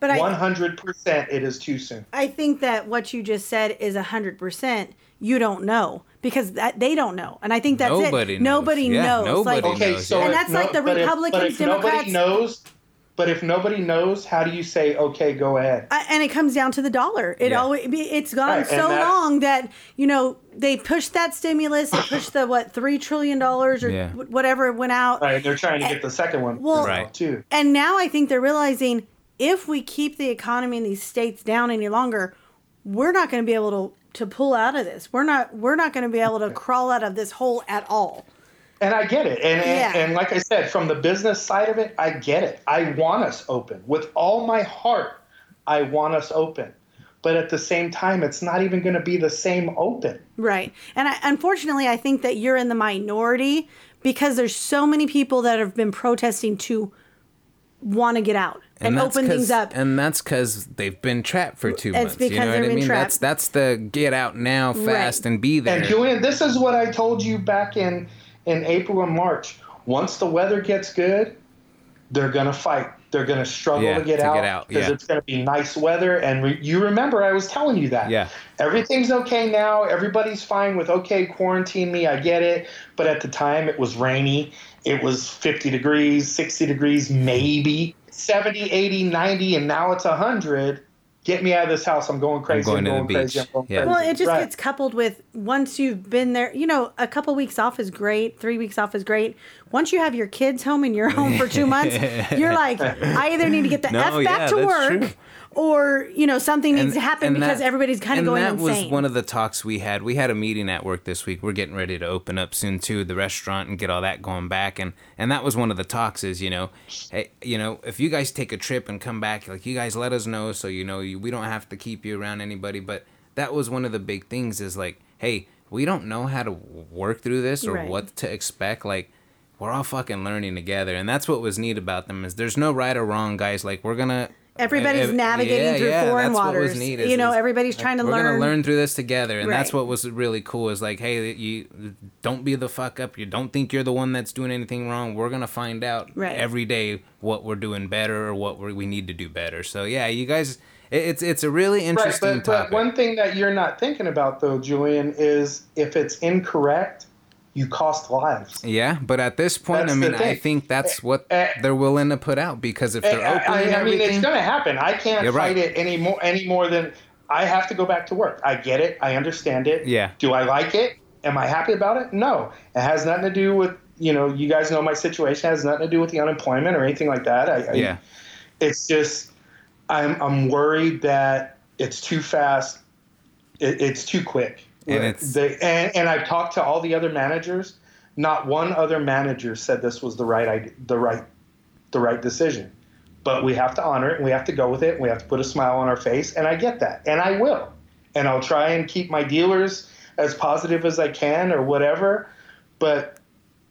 but One hundred percent, it is too soon. I think that what you just said is hundred percent. You don't know because that they don't know, and I think that's Nobody it. knows. Nobody Yeah, knows. nobody like, Okay, knows, so. And if that's like the but Republicans, if Democrats- Nobody knows. But if nobody knows, how do you say, okay, go ahead? I, and it comes down to the dollar. It Yeah. always it's gone Right, so that's- long that you know they pushed that stimulus, they pushed the what three trillion dollars or Yeah. wh- whatever went out, Right, they're trying to get the second one Well- Right. too. and now I think they're realizing if we keep the economy in these states down any longer, we're not going to be able to to pull out of this. We're not we're not going to be able to crawl out of this hole at all. And I get it. And, Yeah. and and like I said, from the business side of it, I get it. I want us open. With all my heart, I want us open. But at the same time, it's not even going to be the same open. Right. And I, unfortunately, I think that you're in the minority because there's so many people that have been protesting to want to get out and, that's open 'cause- things up. And that's because they've been trapped for two It's months. You know what they've I mean? trapped. That's that's the get out now fast Right. and be there. And Julian, this is what I told you back in, in April and March. Once the weather gets good, they're going to fight. They're going to struggle Yeah, to get to out out, because yeah. it's going to be nice weather. And re- you remember I was telling you that. Yeah. Everything's okay now. Everybody's fine with okay, quarantine me. I get it. But at the time, it was rainy. It was 50 degrees, 60 degrees, maybe 70, 80, 90, and now it's 100. get me out of this house. I'm going crazy. going I'm to the crazy. beach. I'm Yeah. Well, it just Right. gets coupled with once you've been there, you know, a couple weeks off is great, three weeks off is great. Once you have your kids home and you're home for two months, you're like, I either need to get the No, F back yeah, to work true. Or, you know, something needs And- to happen because that- everybody's kind of going and that insane. was one of the talks we had. We had a meeting at work this week. We're getting ready to open up soon too, the restaurant and get all that going back. And and that was one of the talks is you know, hey, you know, if you guys take a trip and come back, like you guys let us know so you know you, we don't have to keep you around anybody. But that was one of the big things is like, hey, we don't know how to work through this or Right. what to expect. Like we're all fucking learning together, and that's what was neat about them is there's no right or wrong, guys. Like we're gonna. Everybody's eh, navigating yeah, through yeah, foreign that's what was waters. neat You know, is- everybody's trying to we're learn. gonna learn through this together, and that's what was really cool. Is like, hey, you don't be the fuck up. You don't think you're the one that's doing anything wrong. We're gonna find out Right. every day what we're doing better or what we we need to do better. So yeah, you guys, it, it's it's a really interesting but, but topic. one thing that you're not thinking about though, Julian, is if it's incorrect, you cost lives. yeah, but at this point, That's I mean, I think that's what Eh, they're willing to put out because if they're I, opening I, I mean, everything, it's going to happen. I can't fight right. it any more, any more than I have to go back to work. I get it. I understand it. Yeah. Do I like it? Am I happy about it? No. It has nothing to do with you know. You guys know my situation. It has nothing to do with the unemployment or anything like that. I, I, yeah, It's just I'm I'm worried that it's too fast. It, it's too quick. And it's- They, and and I've talked to all the other managers. Not one other manager said this was the right idea, the right the right decision. But we have to honor it and we have to go with it. And we have to put a smile on our face. And I get that. And I will. And I'll try and keep my dealers as positive as I can or whatever. But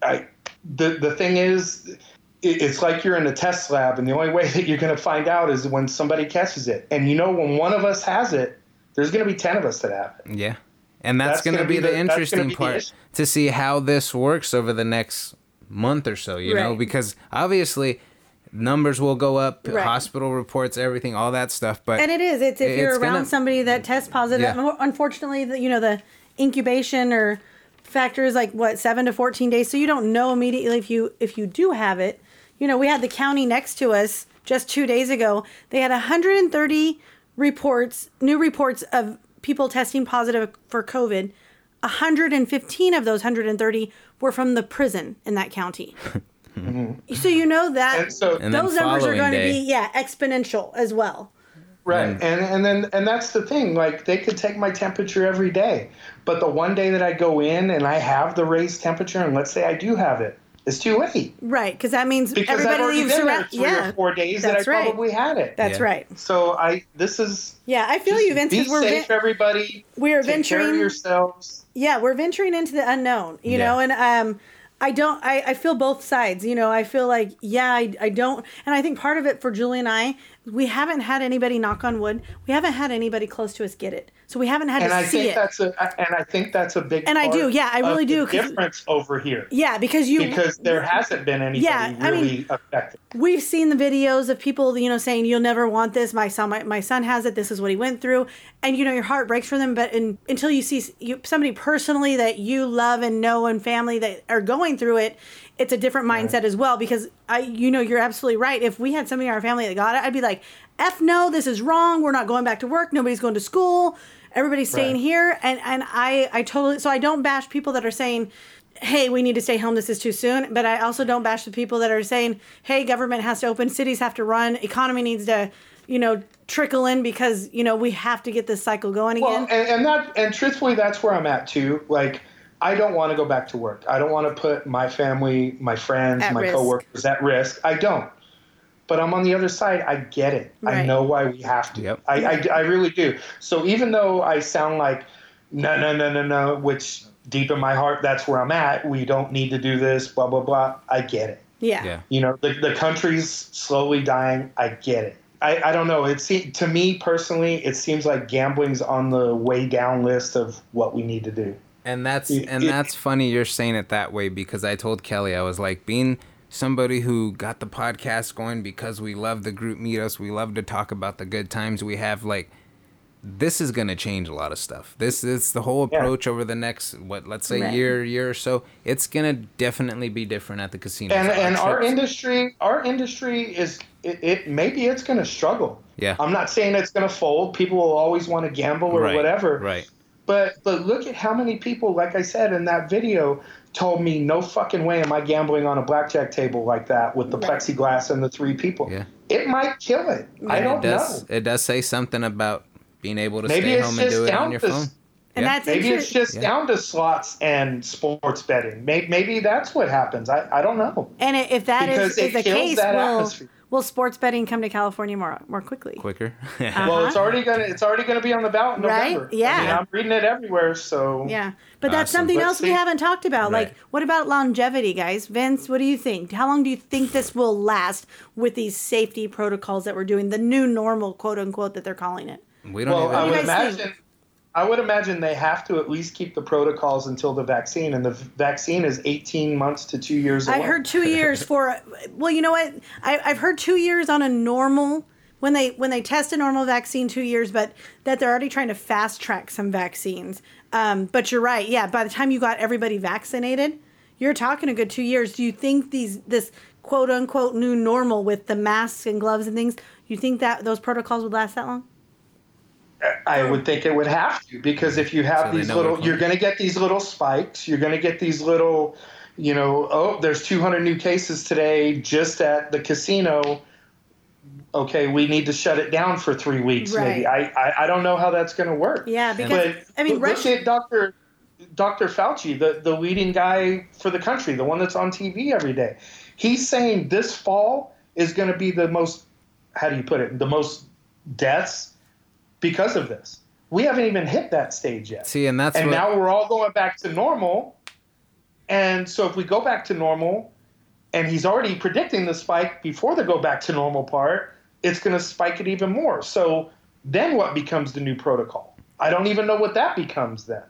I the the thing is it's like you're in a test lab and the only way that you're going to find out is when somebody catches it. And you know when one of us has it, there's going to be 10 of us that have it. yeah, and that's, That's gonna, gonna be, be the, the- interesting be part issue. to see how this works over the next month or so. You know, because obviously numbers will go up, Right. hospital reports, everything, all that stuff. But And it is. It's if you're It's around gonna- somebody that tests positive. Yeah. Unfortunately, the, you know the incubation or factor is like what seven to fourteen days, so you don't know immediately if you if you do have it. You know, we had the county next to us just two days ago. They had 130 reports, new reports of people testing positive for COVID. 115 of those 130 were from the prison in that county. So you know that And so- And those numbers are going day- to be yeah exponential as well. Right. Mm. And and then and that's the thing. Like they could take my temperature every day, but the one day that I go in and I have the raised temperature, and let's say I do have it, it's too late Right, because that means because I've everybody already leaves been there around. three Yeah, or four days that I that's right. probably had it. that's Yeah. right. so I this is Yeah, I feel you, Vince. be 'cause we're safe, ven- everybody. we're Take care of venturing. yourselves. yeah, we're venturing into the unknown. You Yeah. know, and um, I don't. I, I feel both sides. You know, I feel like yeah, I, I don't, and I think part of it for Julie and I, we haven't had anybody knock on wood. We haven't had anybody close to us get it, so we haven't had And to I see think it. that's a and I think that's a big And I do, yeah, I really do, difference over here. Yeah, because you because there hasn't been anybody Yeah, I mean- really affected. we've seen the videos of people you know saying you'll never want this. My son my, my son has it. This is what he went through. And you know your heart breaks for them but in, until you see you, somebody personally that you love and know and family that are going through it it's a different mindset as well. Because i you know you're absolutely right. If we had somebody in our family that got it i'd be like f no this is wrong. We're not going back to work. Nobody's going to school everybody's staying Right. here and and i i totally so i don't bash people that are saying hey, we need to stay home. This is too soon. But I also don't bash the people that are saying, hey, government has to open, cities have to run, economy needs to, you know, trickle in because you know we have to get this cycle going again. Well, and, and that and truthfully, that's where I'm at too. Like, I don't want to go back to work. I don't want to put my family, my friends, At my risk. coworkers at risk. I don't. But I'm on the other side. I get it. I know why we have to. Yep. I, I, I really do. So even though I sound like no, no, no, no, no, which deep in my heart, that's where I'm at. We don't need to do this. Blah blah blah. I get it. yeah. yeah, You know, the, the country's slowly dying. I get it. I, I don't know. It se- to me personally, it seems like gambling's on the way down list of what we need to do. and that's It- and it- that's funny you're saying it that way because I told Kelly I was like being somebody who got the podcast going because we love the group meetups, we love to talk about the good times we have. Like this is gonna change a lot of stuff. This is the whole Yeah. approach over the next what let's say Right. year year or so. It's gonna definitely be different at the casino. And and our industry, our industry is it, it maybe it's going to struggle Yeah. I'm not saying it's going to fold. People will always want to gamble or right. whatever. Right. But but look at how many people, like I said in that video, told me no fucking way am I gambling on a blackjack table like that with the plexiglass and the three people. Yeah. It might kill it. I don't it does, know. It does say something about being able to Maybe stay it's home and just do it down on your to- phone. And Yeah. that's Maybe it's interesting. just down to slots and sports betting. Maybe, maybe that's what happens. I, I don't know. And if that is, Because is it the case, that will atmosphere. Will sports betting come to California more more quickly? quicker. Well, it's already gonna it's already gonna be on the ballot in Uh-huh. Right? November. Yeah. I mean, I'm reading it everywhere. So Yeah, but that's Awesome. something Let's else we haven't talked about. Right. Like, what about longevity, guys? Vince, what do you think? How long do you think this will last with these safety protocols that we're doing, the new normal, quote unquote, that they're calling it? we don't Well, even. I would you guys imagine. I would imagine they have to at least keep the protocols until the vaccine, and the vaccine is 18 months to two years. Old. I away. heard two years for. Well, you know what? I, I've heard two years on a normal when they when they test a normal vaccine, two years, but that they're already trying to fast track some vaccines. Um, but you're right. Yeah, by the time you got everybody vaccinated, you're talking a good two years. Do you think these this quote unquote new normal with the masks and gloves and things? You think that those protocols would last that long? I would think it would have to because if you have So these little, you're going to get these little spikes. You're going to get these little, you know, oh, there's 200 new cases today just at the casino. Okay, we need to shut it down for three weeks. Maybe I, I I don't know how that's going to work. Yeah, because But I mean, look Russia. at Dr. Dr. Fauci, the, the leading guy for the country, the one that's on TV every day. He's saying this fall is going to be the most, how do you put it, the most deaths because of this. We haven't even hit that stage yet. See, and that's and what, now we're all going back to normal. And so if we go back to normal, and he's already predicting the spike before the go back to normal part, it's going to spike it even more. So then what becomes the new protocol? I don't even know what that becomes then.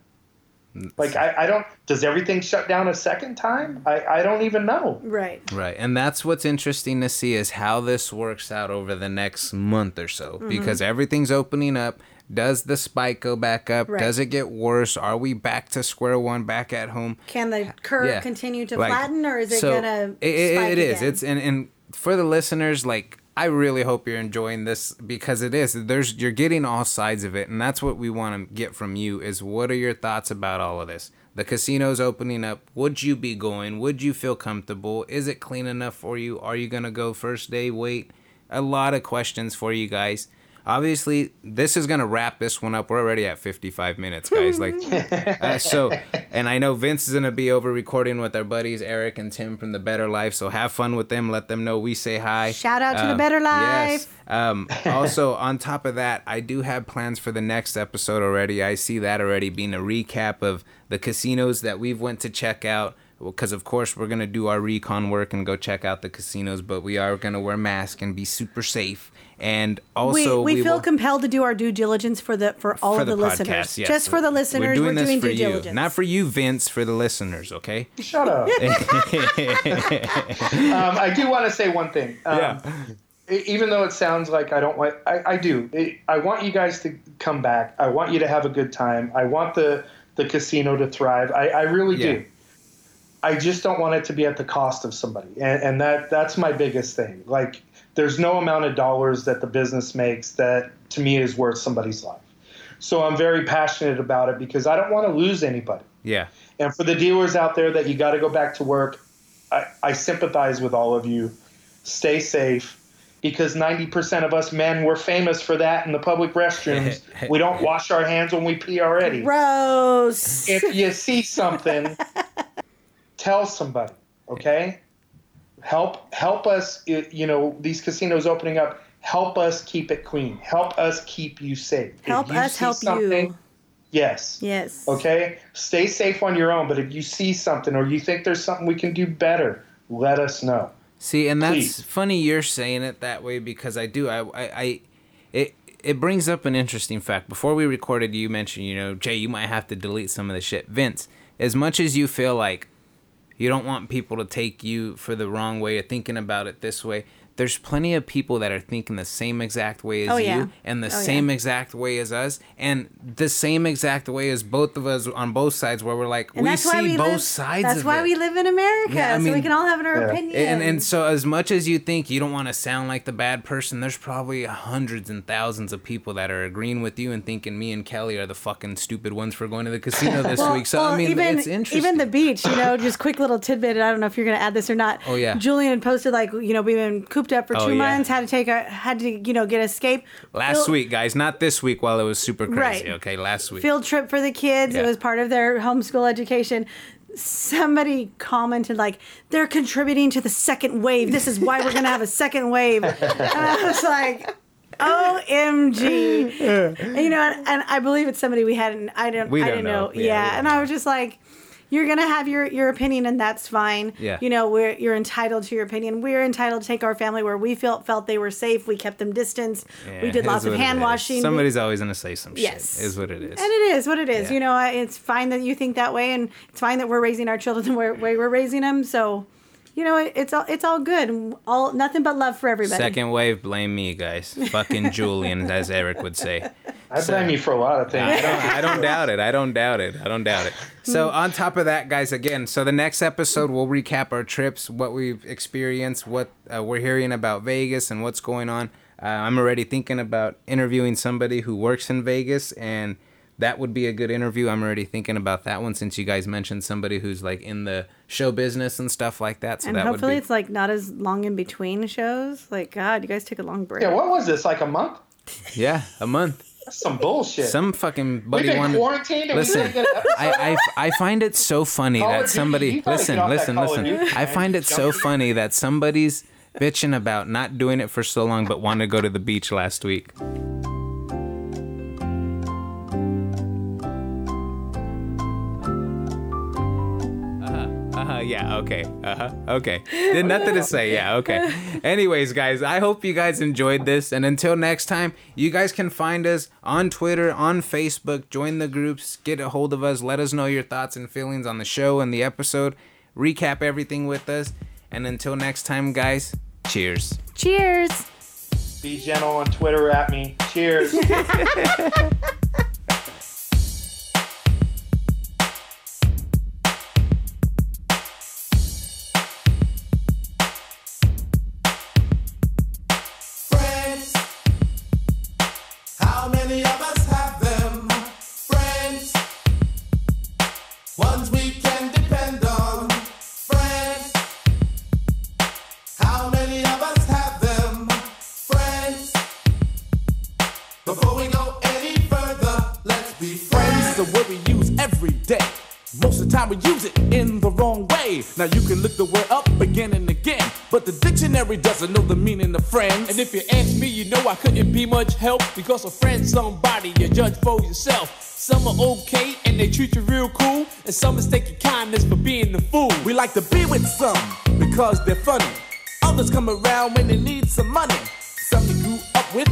Like, I, I don't, does everything shut down a second time? I, I don't even know. Right. Right. And that's what's interesting to see is how this works out over the next month or so Mm-hmm. because everything's opening up. Does the spike go back up? Right. Does it get worse? Are we back to square one, back at home? Can the curve Yeah. continue to Like, flatten, or is it so gonna? It, it- spike it is. again? It's and, and for the listeners, like I really hope you're enjoying this because it is. There's you're getting all sides of it, and that's what we want to get from you. Is what are your thoughts about all of this? The casino's opening up. Would you be going? Would you feel comfortable? Is it clean enough for you? Are you gonna go first day? Wait. A lot of questions for you guys. Obviously, this is gonna wrap this one up. We're already at 55 minutes, guys. Like, uh, so, and I know Vince is gonna be over recording with our buddies Eric and Tim from the Better Life. So have fun with them. Let them know we say hi. Shout out to the Um, Better Yes. Life. Um, also, on top of that, I do have plans for the next episode already. I see that already being a recap of the casinos that we've went to check out. Because of course we're gonna do our recon work and go check out the casinos, but we are gonna wear masks and be super safe. And also, we, we, feel will- compelled to do our due diligence for the for all for of the, the podcast, listeners. yes. Just for the listeners, we're doing, this for due you, diligence. not for you, Vince. For the listeners, okay? Shut up. um, I do want to say one thing. Um, e- Even though it sounds like I don't want, I, I do. It, I want you guys to come back. I want you to have a good time. I want the the casino to thrive. I, I really Yeah. do. I just don't want it to be at the cost of somebody, and, and that that's my biggest thing. Like, there's no amount of dollars that the business makes that to me is worth somebody's life. So I'm very passionate about it because I don't want to lose anybody. Yeah. And for the dealers out there that you got to go back to work, I, I sympathize with all of you. Stay safe because 90% of us men, we're famous for that in the public restrooms. we don't wash our hands when we pee already. Gross. If you see something, tell somebody, okay? Help help us, you know, these casinos opening up, help us keep it clean. Help us keep you safe. Help you us help you. Yes. Yes. Okay? Stay safe on your own, but if you see something or you think there's something we can do better, let us know. See, and that's Please. funny you're saying it that way because I do. I, I, I, it, it brings up an interesting fact. Before we recorded, you mentioned, you know, Jay, you might have to delete some of the shit. Vince, as much as you feel like you don't want people to take you for the wrong way of thinking about it this way, there's plenty of people that are thinking the same exact way as Oh, you yeah. and the Oh, yeah. same exact way as us and the same exact way as both of us on both sides where we're like And we see we both live, sides That's of why it. we live in America, Yeah, I so we can all have our Yeah. opinion. and and so as much as you think you don't want to sound like the bad person, there's probably hundreds and thousands of people that are agreeing with you and thinking me and Kelly are the fucking stupid ones for going to the casino this Well- week. So well, I mean, even, it's interesting. Even the beach, you know, just quick little tidbit. I don't know if you're going to add this or not. Oh, yeah. Julian posted like, you know, we've been cooped up for Oh, two yeah. months, had to take a, had to, you know, get escape. last Field- week, guys, not this week while it was super crazy. Right. Okay, last week. Field trip for the kids. Yeah. It was part of their homeschool education. Somebody commented like, they're contributing to the second wave. This is why we're to have a second wave. And I was like. OMG. You know, and, and I believe it's somebody we hadn't, I don't, We don't didn't know. know. Yeah, Yeah. And I was just like, you're gonna have your your opinion, and that's fine. Yeah. You know, we're you're entitled to your opinion. We're entitled to take our family where we felt felt they were safe. We kept them distanced. Yeah, we did lots of hand washing. Somebody's always gonna say some Yes. shit. Is what it is. and it is what it is. Yeah. You know, it's fine that you think that way, and it's fine that we're raising our children the way we're raising them. So, you know, it, it's all it's all good. All nothing but love for everybody. Second wave, blame me, guys. Fucking Julian, as Eric would say. I blame you for a lot of I things. don't, I don't doubt it. I don't doubt it. I don't doubt it. So on top of that, guys, again, so the next episode we'll recap our trips, what we've experienced, what uh, we're hearing about Vegas, and what's going on. Uh, I'm already thinking about interviewing somebody who works in Vegas, and that would be a good interview. I'm already thinking about that one since you guys mentioned somebody who's like in the show business and stuff like that. So and that hopefully would be it's like not as long in between shows. Like God, you guys took a long break. Yeah, what was this? Like a month? yeah, a month. That's some bullshit. Some fucking We've buddy been wanted. quarantined Listen, we didn't get an episode? I, I, I find it so funny Call that somebody you listen that listen listen. Duty, I find it so funny that somebody's bitching about not doing it for so long, but wanted to go to the beach last week. Uh huh. Yeah. Okay. Uh huh. Okay. Did nothing to say. Yeah. Okay. Anyways, guys, I hope you guys enjoyed this, and until next time, you guys can find us on Twitter, on Facebook. Join the groups, get a hold of us, let us know your thoughts and feelings on the show and the episode. Recap everything with us, and until next time, guys. Cheers. Cheers. Be gentle on Twitter at me. Cheers. we use it in the wrong way. Now you can look the word up again and again, but the dictionary doesn't know the meaning of friends. And if you ask me, you know I couldn't be much help because a friend's somebody you judge for yourself. Some are okay and they treat you real cool, and some mistake your kindness for being the fool. We like to be with some because they're funny. Others come around when they need some money.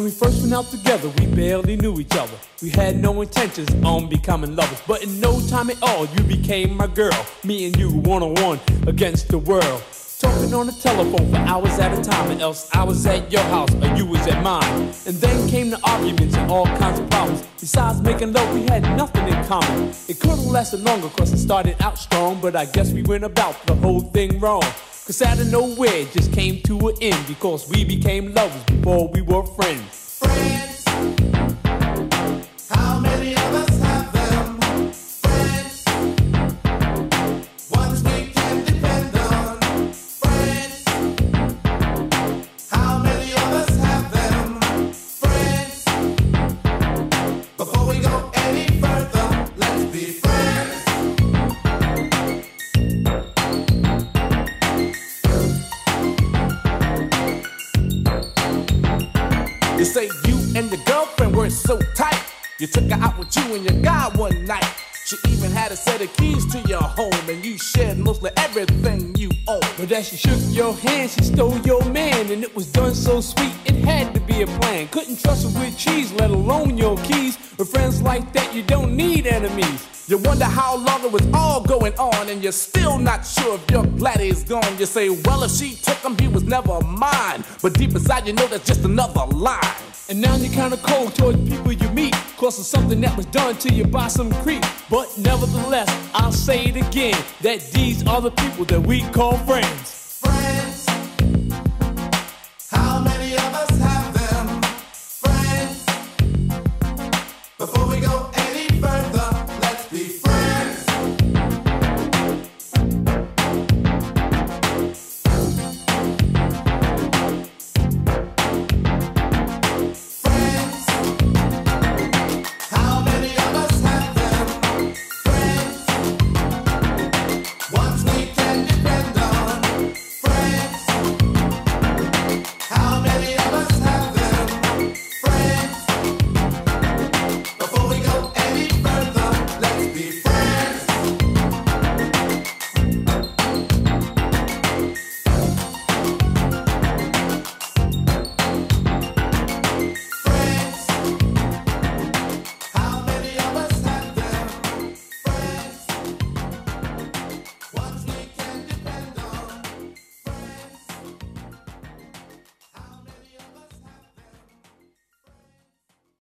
When we first went out together, we barely knew each other. We had no intentions on becoming lovers, but in no time at all, you became my girl. Me and you one on one against the world. Talking on the telephone for hours at a time, and else I was at your house or you was at mine. And then came the arguments and all kinds of problems. Besides making love, we had nothing in common. It could have lasted longer, cause it started out strong, but I guess we went about the whole thing wrong. Cause out of nowhere, it just came to an end because we became lovers before we were friends. Friends, girlfriend were so tight. You took her out with you and your guy one night. She even had a set of keys to your home, and you shared mostly everything you own. But as she shook your hand, she stole your man, and it was done so sweet, it had to be a plan. Couldn't trust her with cheese, let alone your keys. With friends like that, you don't need enemies. You wonder how long it was all going on, and you're still not sure if your Gladys gone. You say, well, if she took him, he was never mine. But deep inside, you know that's just another lie. And now you're kinda cold towards people you meet, cause of something that was done to you by some creep. But nevertheless, I'll say it again, that these are the people that we call friends. friends.